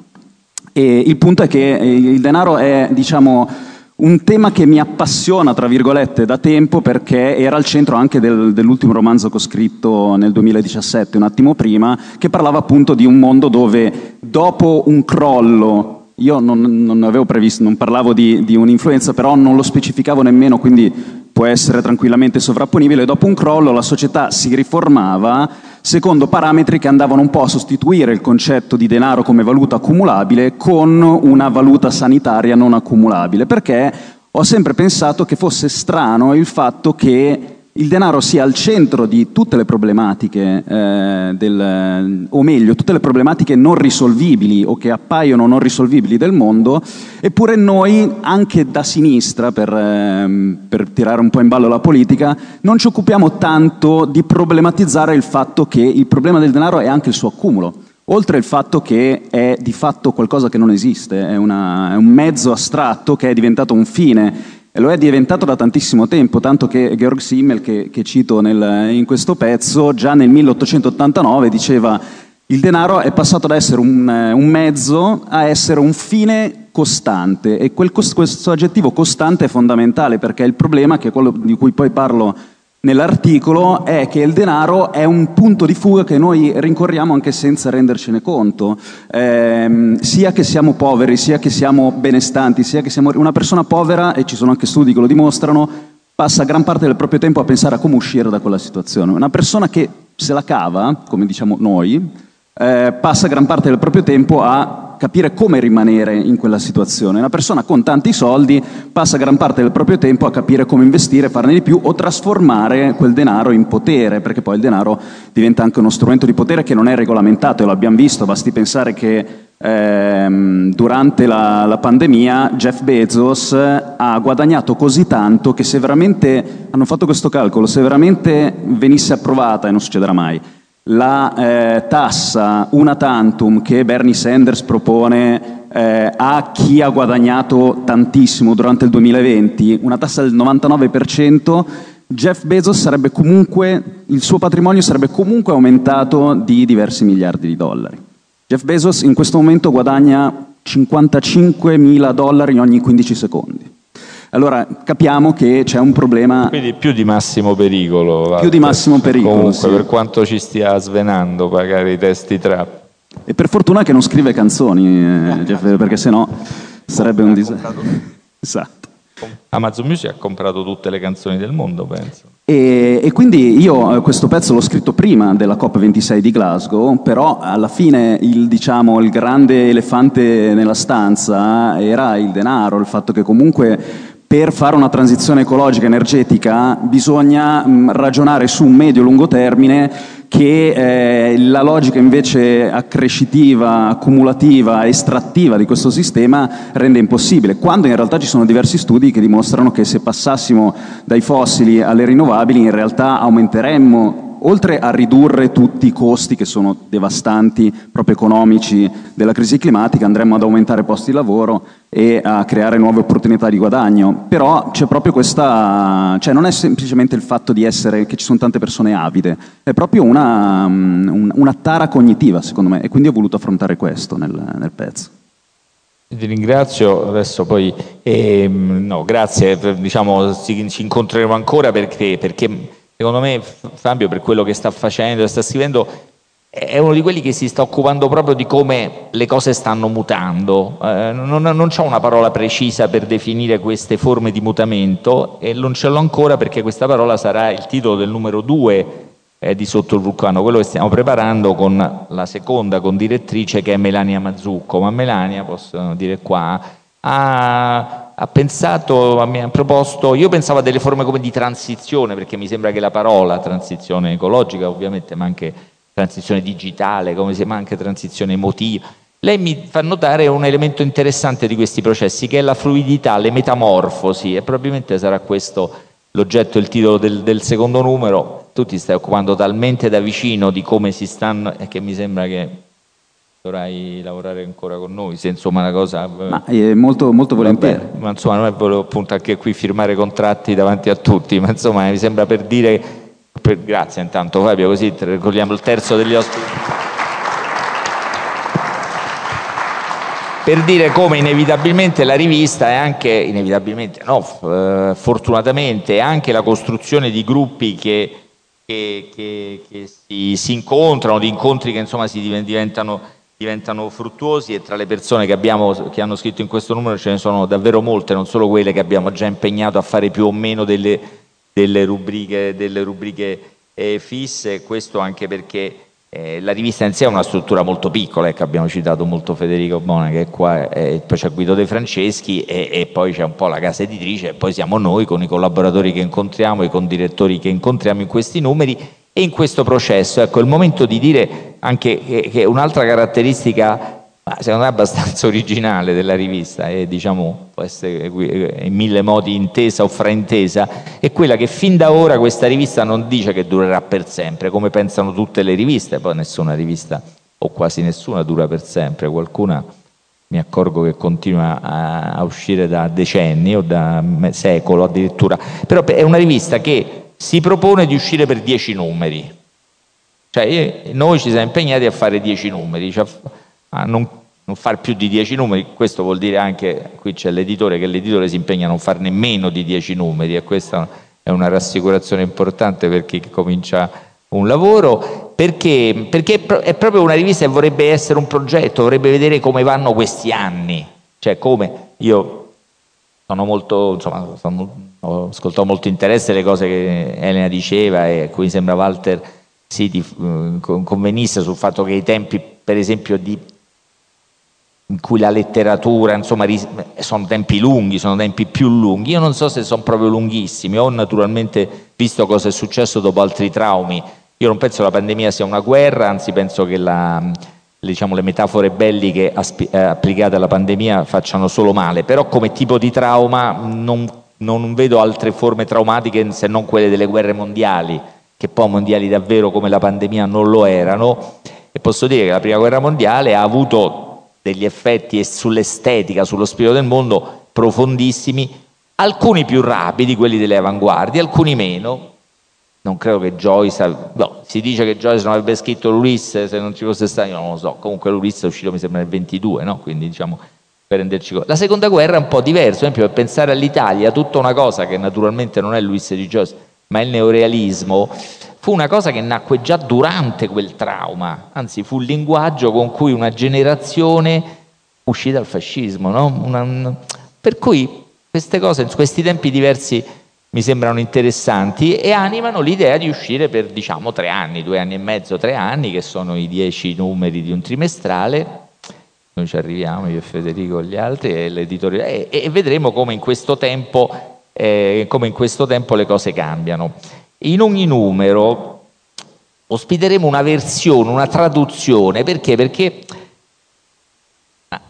E il punto è che eh, il denaro è, diciamo, un tema che mi appassiona, tra virgolette, da tempo perché era al centro anche del, dell'ultimo romanzo che ho scritto nel 2017, un attimo prima, che parlava appunto di un mondo dove dopo un crollo io non, non, avevo previsto, non parlavo di, di un'influenza, però non lo specificavo nemmeno, quindi può essere tranquillamente sovrapponibile. Dopo un crollo la società si riformava secondo parametri che andavano un po' a sostituire il concetto di denaro come valuta accumulabile con una valuta sanitaria non accumulabile, perché ho sempre pensato che fosse strano il fatto che il denaro sia al centro di tutte le problematiche, eh, del, o meglio, tutte le problematiche non risolvibili o che appaiono non risolvibili del mondo, eppure noi, anche da sinistra, per, eh, per tirare un po' in ballo la politica, non ci occupiamo tanto di problematizzare il fatto che il problema del denaro è anche il suo accumulo. Oltre al fatto che è di fatto qualcosa che non esiste, è, una, è un mezzo astratto che è diventato un fine e lo è diventato da tantissimo tempo, tanto che Georg Simmel, che, che cito nel, in questo pezzo, già nel 1889 diceva il denaro è passato da essere un, un mezzo a essere un fine costante e quel, questo aggettivo costante è fondamentale perché il problema, che è quello di cui poi parlo nell'articolo è che il denaro è un punto di fuga che noi rincorriamo anche senza rendercene conto, eh, sia che siamo poveri, sia che siamo benestanti, sia che siamo una persona povera, e ci sono anche studi che lo dimostrano, passa gran parte del proprio tempo a pensare a come uscire da quella situazione. Una persona che se la cava, come diciamo noi, eh, passa gran parte del proprio tempo a capire come rimanere in quella situazione. Una persona con tanti soldi passa gran parte del proprio tempo a capire come investire, farne di più o trasformare quel denaro in potere, perché poi il denaro diventa anche uno strumento di potere che non è regolamentato, e lo abbiamo visto, basti pensare che ehm, durante la, la, pandemia Jeff Bezos ha guadagnato così tanto che se veramente, hanno fatto questo calcolo, se veramente venisse approvata, e non succederà mai, la eh, tassa una tantum che Bernie Sanders propone eh, a chi ha guadagnato tantissimo durante il 2020, una tassa del 99%, Jeff Bezos sarebbe comunque, il suo patrimonio sarebbe comunque aumentato di diversi miliardi di dollari. Jeff Bezos in questo momento guadagna 55 mila dollari ogni 15 secondi. Allora capiamo che c'è un problema. Quindi più di massimo pericolo. Più di massimo pericolo. Comunque, sì. per quanto ci stia svenando pagare i testi trap. E per fortuna che non scrive canzoni, eh, Jeff, perché sennò sarebbe un disastro. Esatto. Amazon Music ha comprato tutte le canzoni del mondo, penso. E, e, quindi io eh, questo pezzo l'ho scritto prima della COP26 di Glasgow, però alla fine il, diciamo, il grande elefante nella stanza era il denaro, il fatto che comunque per fare una transizione ecologica energetica bisogna mh, ragionare su un medio-lungo termine che eh, la logica invece accrescitiva, accumulativa, estrattiva di questo sistema rende impossibile, quando in realtà ci sono diversi studi che dimostrano che se passassimo dai fossili alle rinnovabili in realtà aumenteremmo oltre a ridurre tutti i costi che sono devastanti, proprio economici, della crisi climatica, andremo ad aumentare posti di lavoro e a creare nuove opportunità di guadagno. Però c'è proprio questa, cioè non è semplicemente il fatto di essere che ci sono tante persone avide, è proprio una, una tara cognitiva, secondo me, e quindi ho voluto affrontare questo nel, nel pezzo. Ti ringrazio, adesso poi, eh, no, grazie, diciamo, ci, ci incontreremo ancora perché, perché Secondo me Fabio per quello che sta facendo, sta scrivendo, è uno di quelli che si sta occupando proprio di come le cose stanno mutando. Eh, non, non c'è una parola precisa per definire queste forme di mutamento e non ce l'ho ancora perché questa parola sarà il titolo del numero due eh, di Sotto il Vulcano, quello che stiamo preparando con la seconda condirettrice che è Melania Mazzucco. Ma Melania, posso dire qua, ha ha pensato, ha proposto, io pensavo a delle forme come di transizione, perché mi sembra che la parola transizione ecologica ovviamente, ma anche transizione digitale, come si, ma anche transizione emotiva. Lei mi fa notare un elemento interessante di questi processi, che è la fluidità, le metamorfosi, e probabilmente sarà questo l'oggetto, il titolo del, del secondo numero. Tu ti stai occupando talmente da vicino di come si stanno, e che mi sembra che dovrai lavorare ancora con noi, se insomma una cosa... Ma, eh, molto, molto volentieri. Vabbè, ma insomma non è volevo appunto anche qui firmare contratti davanti a tutti, ma insomma mi sembra per dire... Per, grazie intanto Fabio, così ricordiamo il terzo degli ospiti. Per dire come inevitabilmente la rivista è anche, inevitabilmente, no, eh, fortunatamente, è anche la costruzione di gruppi che, che, che, che si, si, incontrano, di incontri che insomma si diventano diventano fruttuosi e tra le persone che, abbiamo, che hanno scritto in questo numero ce ne sono davvero molte, non solo quelle che abbiamo già impegnato a fare più o meno delle, delle rubriche, delle rubriche eh, fisse, questo anche perché eh, la rivista in sé è una struttura molto piccola, ecco, abbiamo citato molto Federico Bona che è qua, eh, poi c'è Guido De Franceschi e, e, poi c'è un po' la casa editrice e poi siamo noi con i collaboratori che incontriamo, i condirettori che incontriamo in questi numeri e in questo processo, ecco, il momento di dire anche che, che un'altra caratteristica secondo me abbastanza [LAUGHS] originale della rivista e diciamo può essere in mille modi intesa o fraintesa è quella che fin da ora questa rivista non dice che durerà per sempre come pensano tutte le riviste. Poi nessuna rivista o quasi nessuna dura per sempre. Qualcuna mi accorgo che continua a uscire da decenni o da secolo addirittura. Però è una rivista che si propone di uscire per dieci numeri. Cioè, noi ci siamo impegnati a fare dieci numeri, cioè a non, non fare più di dieci numeri, questo vuol dire anche, qui c'è l'editore, che l'editore si impegna a non farne meno di dieci numeri e questa è una rassicurazione importante per chi comincia un lavoro, perché, perché è proprio una rivista che vorrebbe essere un progetto, vorrebbe vedere come vanno questi anni, cioè come io sono molto, insomma, sono, ho ascoltato molto interesse le cose che Elena diceva e a cui sembra Walter si sì, convenisse sul fatto che i tempi, per esempio, di in cui la letteratura, insomma, sono tempi lunghi, sono tempi più lunghi. Io non so se sono proprio lunghissimi, ho naturalmente visto cosa è successo dopo altri traumi. Io non penso che la pandemia sia una guerra, anzi penso che la, diciamo, le metafore belliche eh, applicate alla pandemia facciano solo male, però come tipo di trauma non, non vedo altre forme traumatiche se non quelle delle guerre mondiali, che poi mondiali davvero come la pandemia non lo erano, e posso dire che la prima guerra mondiale ha avuto degli effetti sull'estetica, sullo spirito del mondo profondissimi, alcuni più rapidi, quelli delle avanguardie, alcuni meno, non credo che Joyce, no, si dice che Joyce non avrebbe scritto l'Ulisse se non ci fosse stato, io non lo so, comunque l'Ulisse è uscito mi sembra nel 22, no? quindi diciamo. La seconda guerra è un po' diversa, per esempio per pensare all'Italia, tutta una cosa che naturalmente non è l'Ulisse di Joyce, ma il neorealismo, fu una cosa che nacque già durante quel trauma, anzi fu il linguaggio con cui una generazione uscì dal fascismo, no? una, per cui queste cose, questi tempi diversi mi sembrano interessanti e animano l'idea di uscire per diciamo tre anni, due anni e mezzo, tre anni, che sono i dieci numeri di un trimestrale. Noi ci arriviamo, io e Federico e gli altri, e l'editore, e, e vedremo come in, questo tempo, eh, come in questo tempo le cose cambiano. In ogni numero ospiteremo una versione, una traduzione, perché? Perché ah,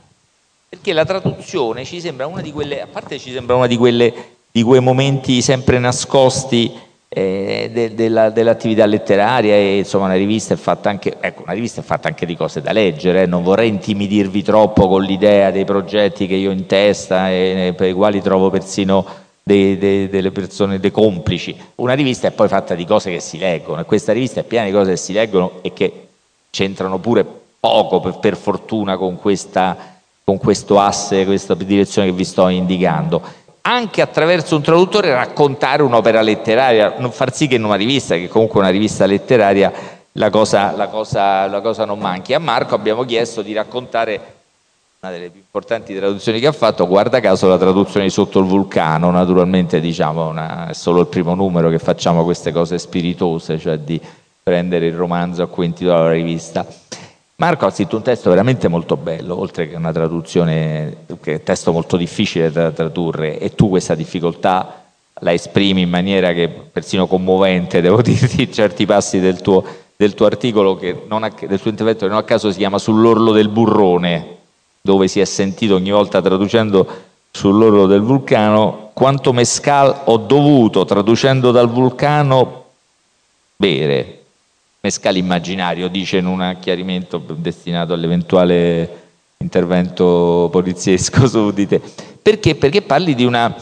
perché la traduzione ci sembra una di quelle, a parte ci sembra una di quelle di quei momenti sempre nascosti eh, de, de dell'attività letteraria e insomma una rivista è fatta anche, ecco, una rivista è fatta anche di cose da leggere, eh. non vorrei intimidirvi troppo con l'idea dei progetti che io ho in testa e per i quali trovo persino dei, dei, delle persone, dei complici. Una rivista è poi fatta di cose che si leggono e questa rivista è piena di cose che si leggono e che c'entrano pure poco per, per fortuna con, questa, con questo asse, questa direzione che vi sto indicando anche attraverso un traduttore raccontare un'opera letteraria, non far sì che in una rivista, che comunque è una rivista letteraria, la cosa, la, cosa, la cosa, non manchi. A Marco abbiamo chiesto di raccontare una delle più importanti traduzioni che ha fatto, guarda caso la traduzione di Sotto il vulcano, naturalmente diciamo una, è solo il primo numero che facciamo queste cose spiritose, cioè di prendere il romanzo a cui intitola la rivista. Marco ha scritto un testo veramente molto bello, oltre che una traduzione, che è un testo molto difficile da tradurre, e tu questa difficoltà la esprimi in maniera che persino commovente, [LAUGHS] devo dirti, certi passi del tuo, del tuo articolo, che non a, del tuo intervento che non a caso si chiama Sull'orlo del burrone, dove si è sentito ogni volta traducendo sull'orlo del vulcano, quanto mescal ho dovuto, traducendo dal vulcano, bere mescale immaginario, dice in un chiarimento destinato all'eventuale intervento poliziesco [LAUGHS] su di te. Perché? Perché parli di una...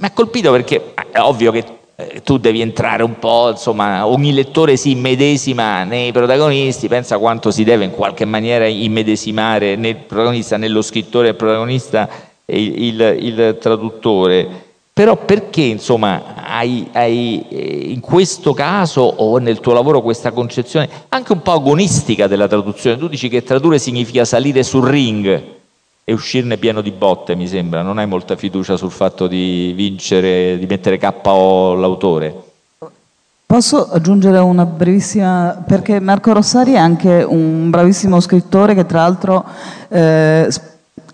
Mi ha colpito perché è ovvio che eh, tu devi entrare un po', insomma, ogni lettore si immedesima nei protagonisti, pensa quanto si deve in qualche maniera immedesimare nel protagonista, nello scrittore, il protagonista e il, il, il traduttore però perché insomma hai, hai, eh, in questo caso o nel tuo lavoro questa concezione anche un po' agonistica della traduzione? Tu dici che tradurre significa salire sul ring e uscirne pieno di botte, mi sembra. Non hai molta fiducia sul fatto di vincere, di mettere KO l'autore. Posso aggiungere una brevissima, perché Marco Rossari è anche un bravissimo scrittore che tra l'altro eh,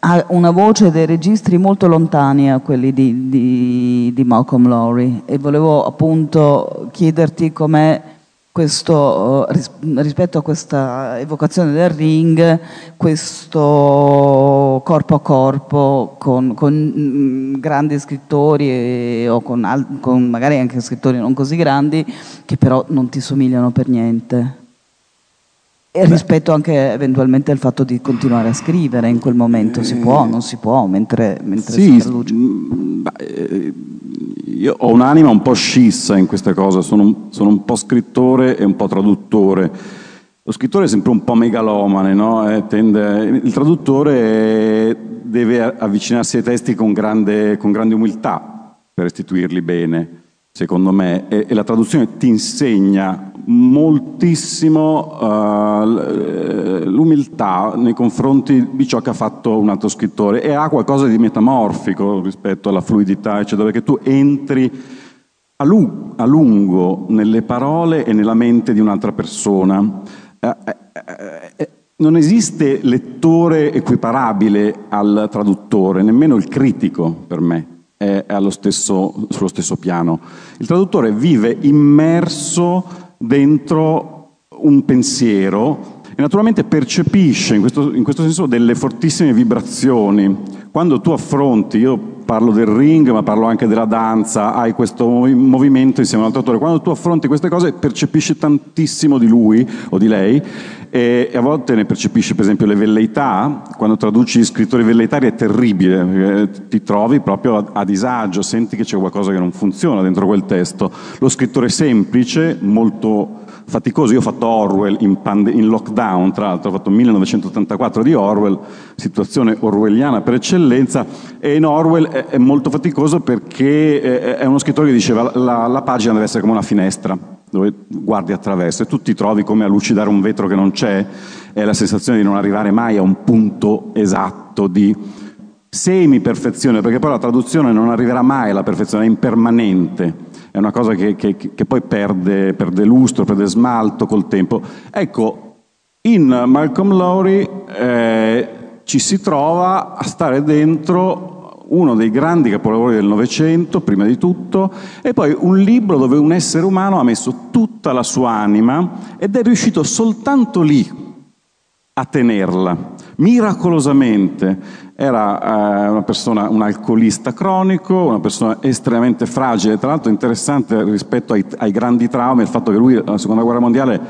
ha una voce dei registri molto lontani a quelli di, di, di Malcolm Lowry e volevo appunto chiederti com'è questo, rispetto a questa evocazione del ring, questo corpo a corpo con, con mm, grandi scrittori e, o con, con magari anche scrittori non così grandi che però non ti somigliano per niente. E rispetto anche eventualmente al fatto di continuare a scrivere in quel momento, si può, non si può, mentre, mentre sì, si traduce? Mm, eh, io ho un'anima un po' scissa in queste cose, sono, sono, un po' scrittore e un po' traduttore. Lo scrittore è sempre un po' megalomane, no? eh, tende, il traduttore deve avvicinarsi ai testi con grande, con grande umiltà per restituirli bene secondo me, e, e la traduzione ti insegna moltissimo uh, l'umiltà nei confronti di ciò che ha fatto un altro scrittore e ha qualcosa di metamorfico rispetto alla fluidità, eccetera, perché tu entri a, lu- a lungo nelle parole e nella mente di un'altra persona. Eh, eh non esiste lettore equiparabile al traduttore, nemmeno il critico per me è stesso, sullo stesso piano. Il traduttore vive immerso dentro un pensiero e naturalmente percepisce in questo, in questo senso delle fortissime vibrazioni. Quando tu affronti, io parlo del ring, ma parlo anche della danza, hai questo movimento insieme all'altro attore. Quando tu affronti queste cose percepisci tantissimo di lui o di lei e, a volte ne percepisci per esempio le velleità, quando traduci scrittori velleitari è terribile, ti trovi proprio a, a disagio, senti che c'è qualcosa che non funziona dentro quel testo. Lo scrittore semplice, molto faticoso, io ho fatto Orwell in, pande- in lockdown, tra l'altro ho fatto 1984 di Orwell, situazione orwelliana per eccellenza, e in Orwell è, è molto faticoso perché è uno scrittore che diceva la, la pagina deve essere come una finestra dove guardi attraverso e tu ti trovi come a lucidare un vetro che non c'è, è la sensazione di non arrivare mai a un punto esatto di semi-perfezione, perché poi la traduzione non arriverà mai alla perfezione, è impermanente, è una cosa che, che, che poi perde, perde, lustro, perde smalto col tempo. Ecco, in Malcolm Lowry eh, ci si trova a stare dentro uno dei grandi capolavori del Novecento, prima di tutto, e poi un libro dove un essere umano ha messo tutta la sua anima ed è riuscito soltanto lì a tenerla, miracolosamente. Era eh, una persona, un alcolista cronico, una persona estremamente fragile, tra l'altro interessante rispetto ai, ai grandi traumi, il fatto che lui alla seconda guerra mondiale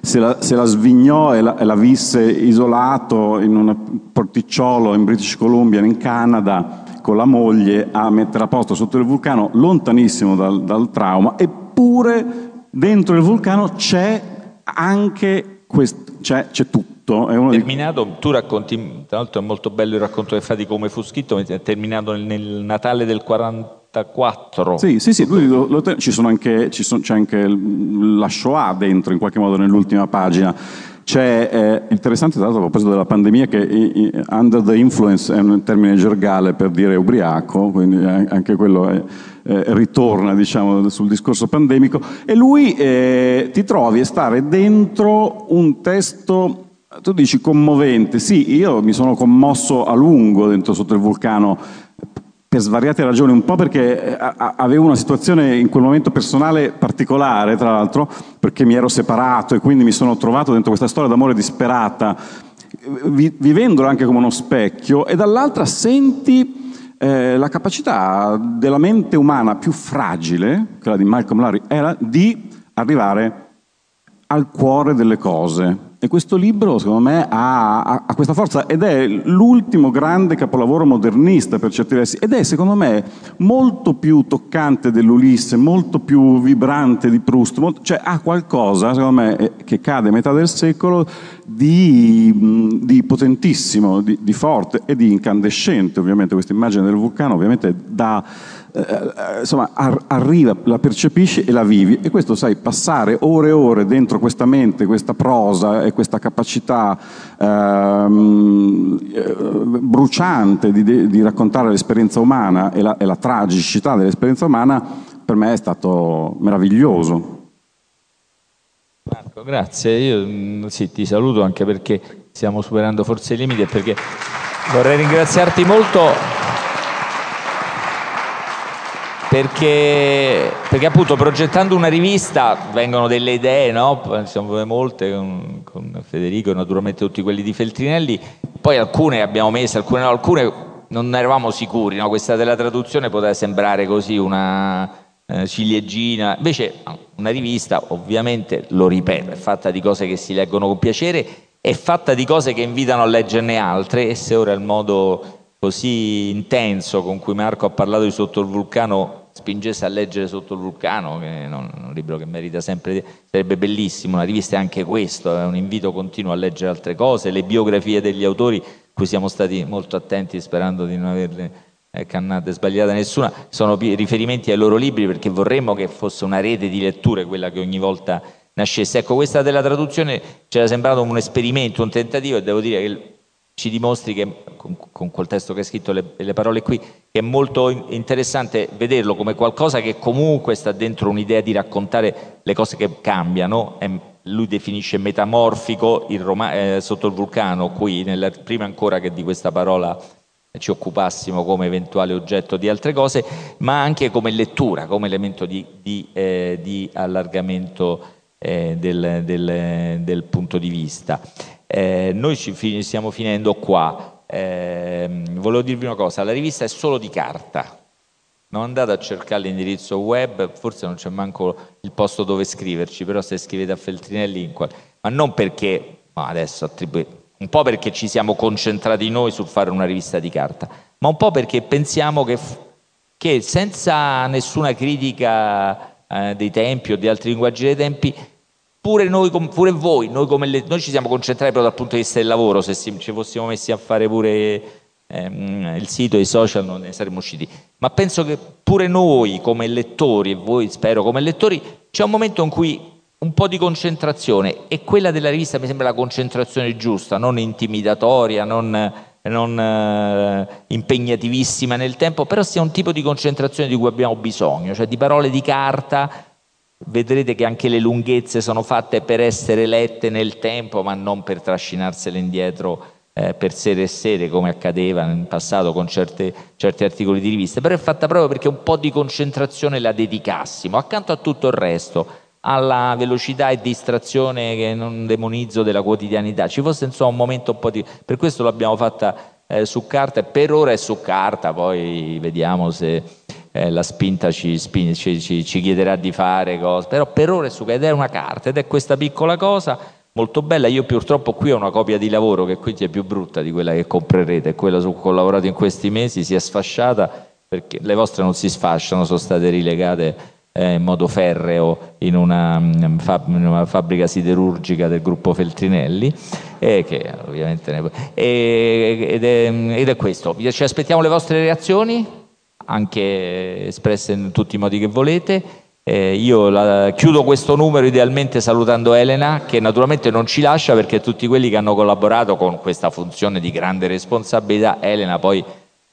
se la, se la svignò e la, e la, visse isolato in un porticciolo in British Columbia, in Canada, con la moglie a mettere a posto sotto il vulcano, lontanissimo dal, dal trauma, eppure dentro il vulcano c'è anche questo, c'è, c'è tutto. È terminato, di... tu racconti, tra l'altro è molto bello il racconto che fa di come fu scritto, è terminato nel, nel Natale del 44. Sì, sì, sì, lui lo, lo, ci sono anche, ci sono, c'è anche la Shoah dentro in qualche modo nell'ultima pagina c'è, eh, interessante tra l'altro a proposito della pandemia che i, i, under the influence è un termine gergale per dire ubriaco, quindi anche quello è, eh, ritorna diciamo, sul discorso pandemico, e lui eh, ti trovi a stare dentro un testo, tu dici commovente, sì, io mi sono commosso a lungo dentro sotto il vulcano, per svariate ragioni, un po' perché eh, avevo una situazione in quel momento personale particolare, tra l'altro, perché mi ero separato e quindi mi sono trovato dentro questa storia d'amore disperata, vivendola anche come uno specchio, e dall'altra senti eh, la capacità della mente umana più fragile, quella di Malcolm Larry, era di arrivare al cuore delle cose, e questo libro, secondo me, ha, ha, ha, questa forza ed è l'ultimo grande capolavoro modernista per certi versi ed è, secondo me, molto più toccante dell'Ulisse, molto più vibrante di Proust, molto, cioè ha qualcosa, secondo me, eh, che cade a metà del secolo di, di potentissimo, di, di, forte e di incandescente, ovviamente, questa immagine del vulcano ovviamente dà eh, eh, insomma, ar- arriva, la percepisci e la vivi. E questo, sai, passare ore e ore dentro questa mente, questa prosa e questa capacità ehm, eh, bruciante di, di, raccontare l'esperienza umana e la, e la tragicità dell'esperienza umana, per me è stato meraviglioso. Marco, grazie. Io mm, sì, ti saluto anche perché stiamo superando forse i limiti e perché vorrei ringraziarti molto perché, perché, appunto progettando una rivista vengono delle idee, no? siamo molte con, con, Federico e naturalmente tutti quelli di Feltrinelli, poi alcune abbiamo messo, alcune no, alcune non eravamo sicuri, no? questa della traduzione poteva sembrare così una eh, ciliegina, invece una rivista ovviamente, lo ripeto, è fatta di cose che si leggono con piacere, è fatta di cose che invitano a leggerne altre e se ora il modo così intenso con cui Marco ha parlato di Sotto il Vulcano spingesse a leggere Sotto il vulcano, che è un libro che merita sempre, sarebbe bellissimo, una rivista è anche questo, è un invito continuo a leggere altre cose, le biografie degli autori, cui siamo stati molto attenti sperando di non averle eh, cannate sbagliate nessuna, sono riferimenti ai loro libri perché vorremmo che fosse una rete di letture quella che ogni volta nascesse. Ecco, questa della traduzione ci era sembrato un esperimento, un tentativo e devo dire che ci dimostri che, con, con, quel testo che hai scritto, le, le, parole qui, che è molto interessante vederlo come qualcosa che comunque sta dentro un'idea di raccontare le cose che cambiano, è lui definisce metamorfico il Roma- eh, sotto il vulcano, qui nella, prima ancora che di questa parola ci occupassimo come eventuale oggetto di altre cose, ma anche come lettura, come elemento di, di, eh, di allargamento eh, del, del, del, punto di vista. Eh, noi fi- stiamo finendo qua. Ehm, volevo dirvi una cosa, la rivista è solo di carta, non andate a cercare l'indirizzo web, forse non c'è manco il posto dove scriverci, però se scrivete a Feltrinelli, qual... ma non perché, ma adesso attribuite un po' perché ci siamo concentrati noi sul fare una rivista di carta, ma un po' perché pensiamo che, che senza nessuna critica eh, dei tempi o di altri linguaggi dei tempi, pure, noi, pure voi, noi, le, noi ci siamo concentrati proprio dal punto di vista del lavoro, se ci fossimo messi a fare pure ehm, il sito e i social non ne saremmo usciti, ma penso che pure noi come lettori, e voi spero come lettori, c'è un momento in cui un po' di concentrazione e quella della rivista mi sembra la concentrazione giusta, non intimidatoria, non, non eh, impegnativissima nel tempo, però sia un tipo di concentrazione di cui abbiamo bisogno, cioè di parole di carta. Vedrete che anche le lunghezze sono fatte per essere lette nel tempo, ma non per trascinarsele indietro eh, per sere e sere, come accadeva in passato con certe, certi articoli di rivista, però è fatta proprio perché un po' di concentrazione la dedicassimo, accanto a tutto il resto alla velocità e distrazione che non demonizzo della quotidianità. Ci fosse insomma un momento un po' di... Per questo l'abbiamo fatta eh, su carta e per ora è su carta, poi vediamo se eh, la spinta ci, spin- ci, ci, ci, chiederà di fare cose, però per ora è su ed è una carta ed è questa piccola cosa molto bella. Io purtroppo qui ho una copia di lavoro che quindi è più brutta di quella che comprerete, quella su cui ho lavorato in questi mesi si è sfasciata perché le vostre non si sfasciano, sono state rilegate eh, in modo ferreo in una, mm, in una, fabbrica siderurgica del gruppo Feltrinelli e che ovviamente ne... e, ed, è, ed è questo. Ci aspettiamo le vostre reazioni, anche espresse in tutti i modi che volete. Eh, io la, chiudo questo numero idealmente salutando Elena, che naturalmente non ci lascia perché tutti quelli che hanno collaborato con questa funzione di grande responsabilità, Elena poi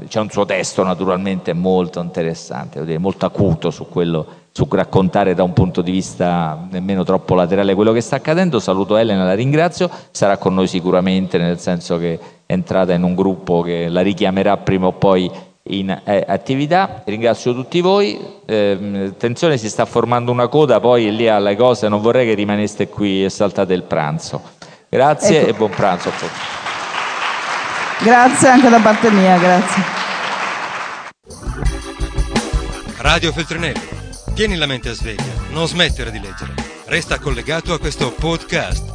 c'è un suo testo naturalmente molto interessante, molto acuto su quello su raccontare da un punto di vista nemmeno troppo laterale quello che sta accadendo. Saluto Elena, la ringrazio, sarà con noi sicuramente, nel senso che è entrata in un gruppo che la richiamerà prima o poi in eh, attività. Ringrazio tutti voi. Eh, attenzione, si sta formando una coda, poi lì alle cose, non vorrei che rimaneste qui e saltate il pranzo. Grazie ecco. e buon pranzo a tutti. Grazie anche da parte mia, grazie. Radio Feltrinelli Tieni la mente a sveglia, non smettere di leggere. Resta collegato a questo podcast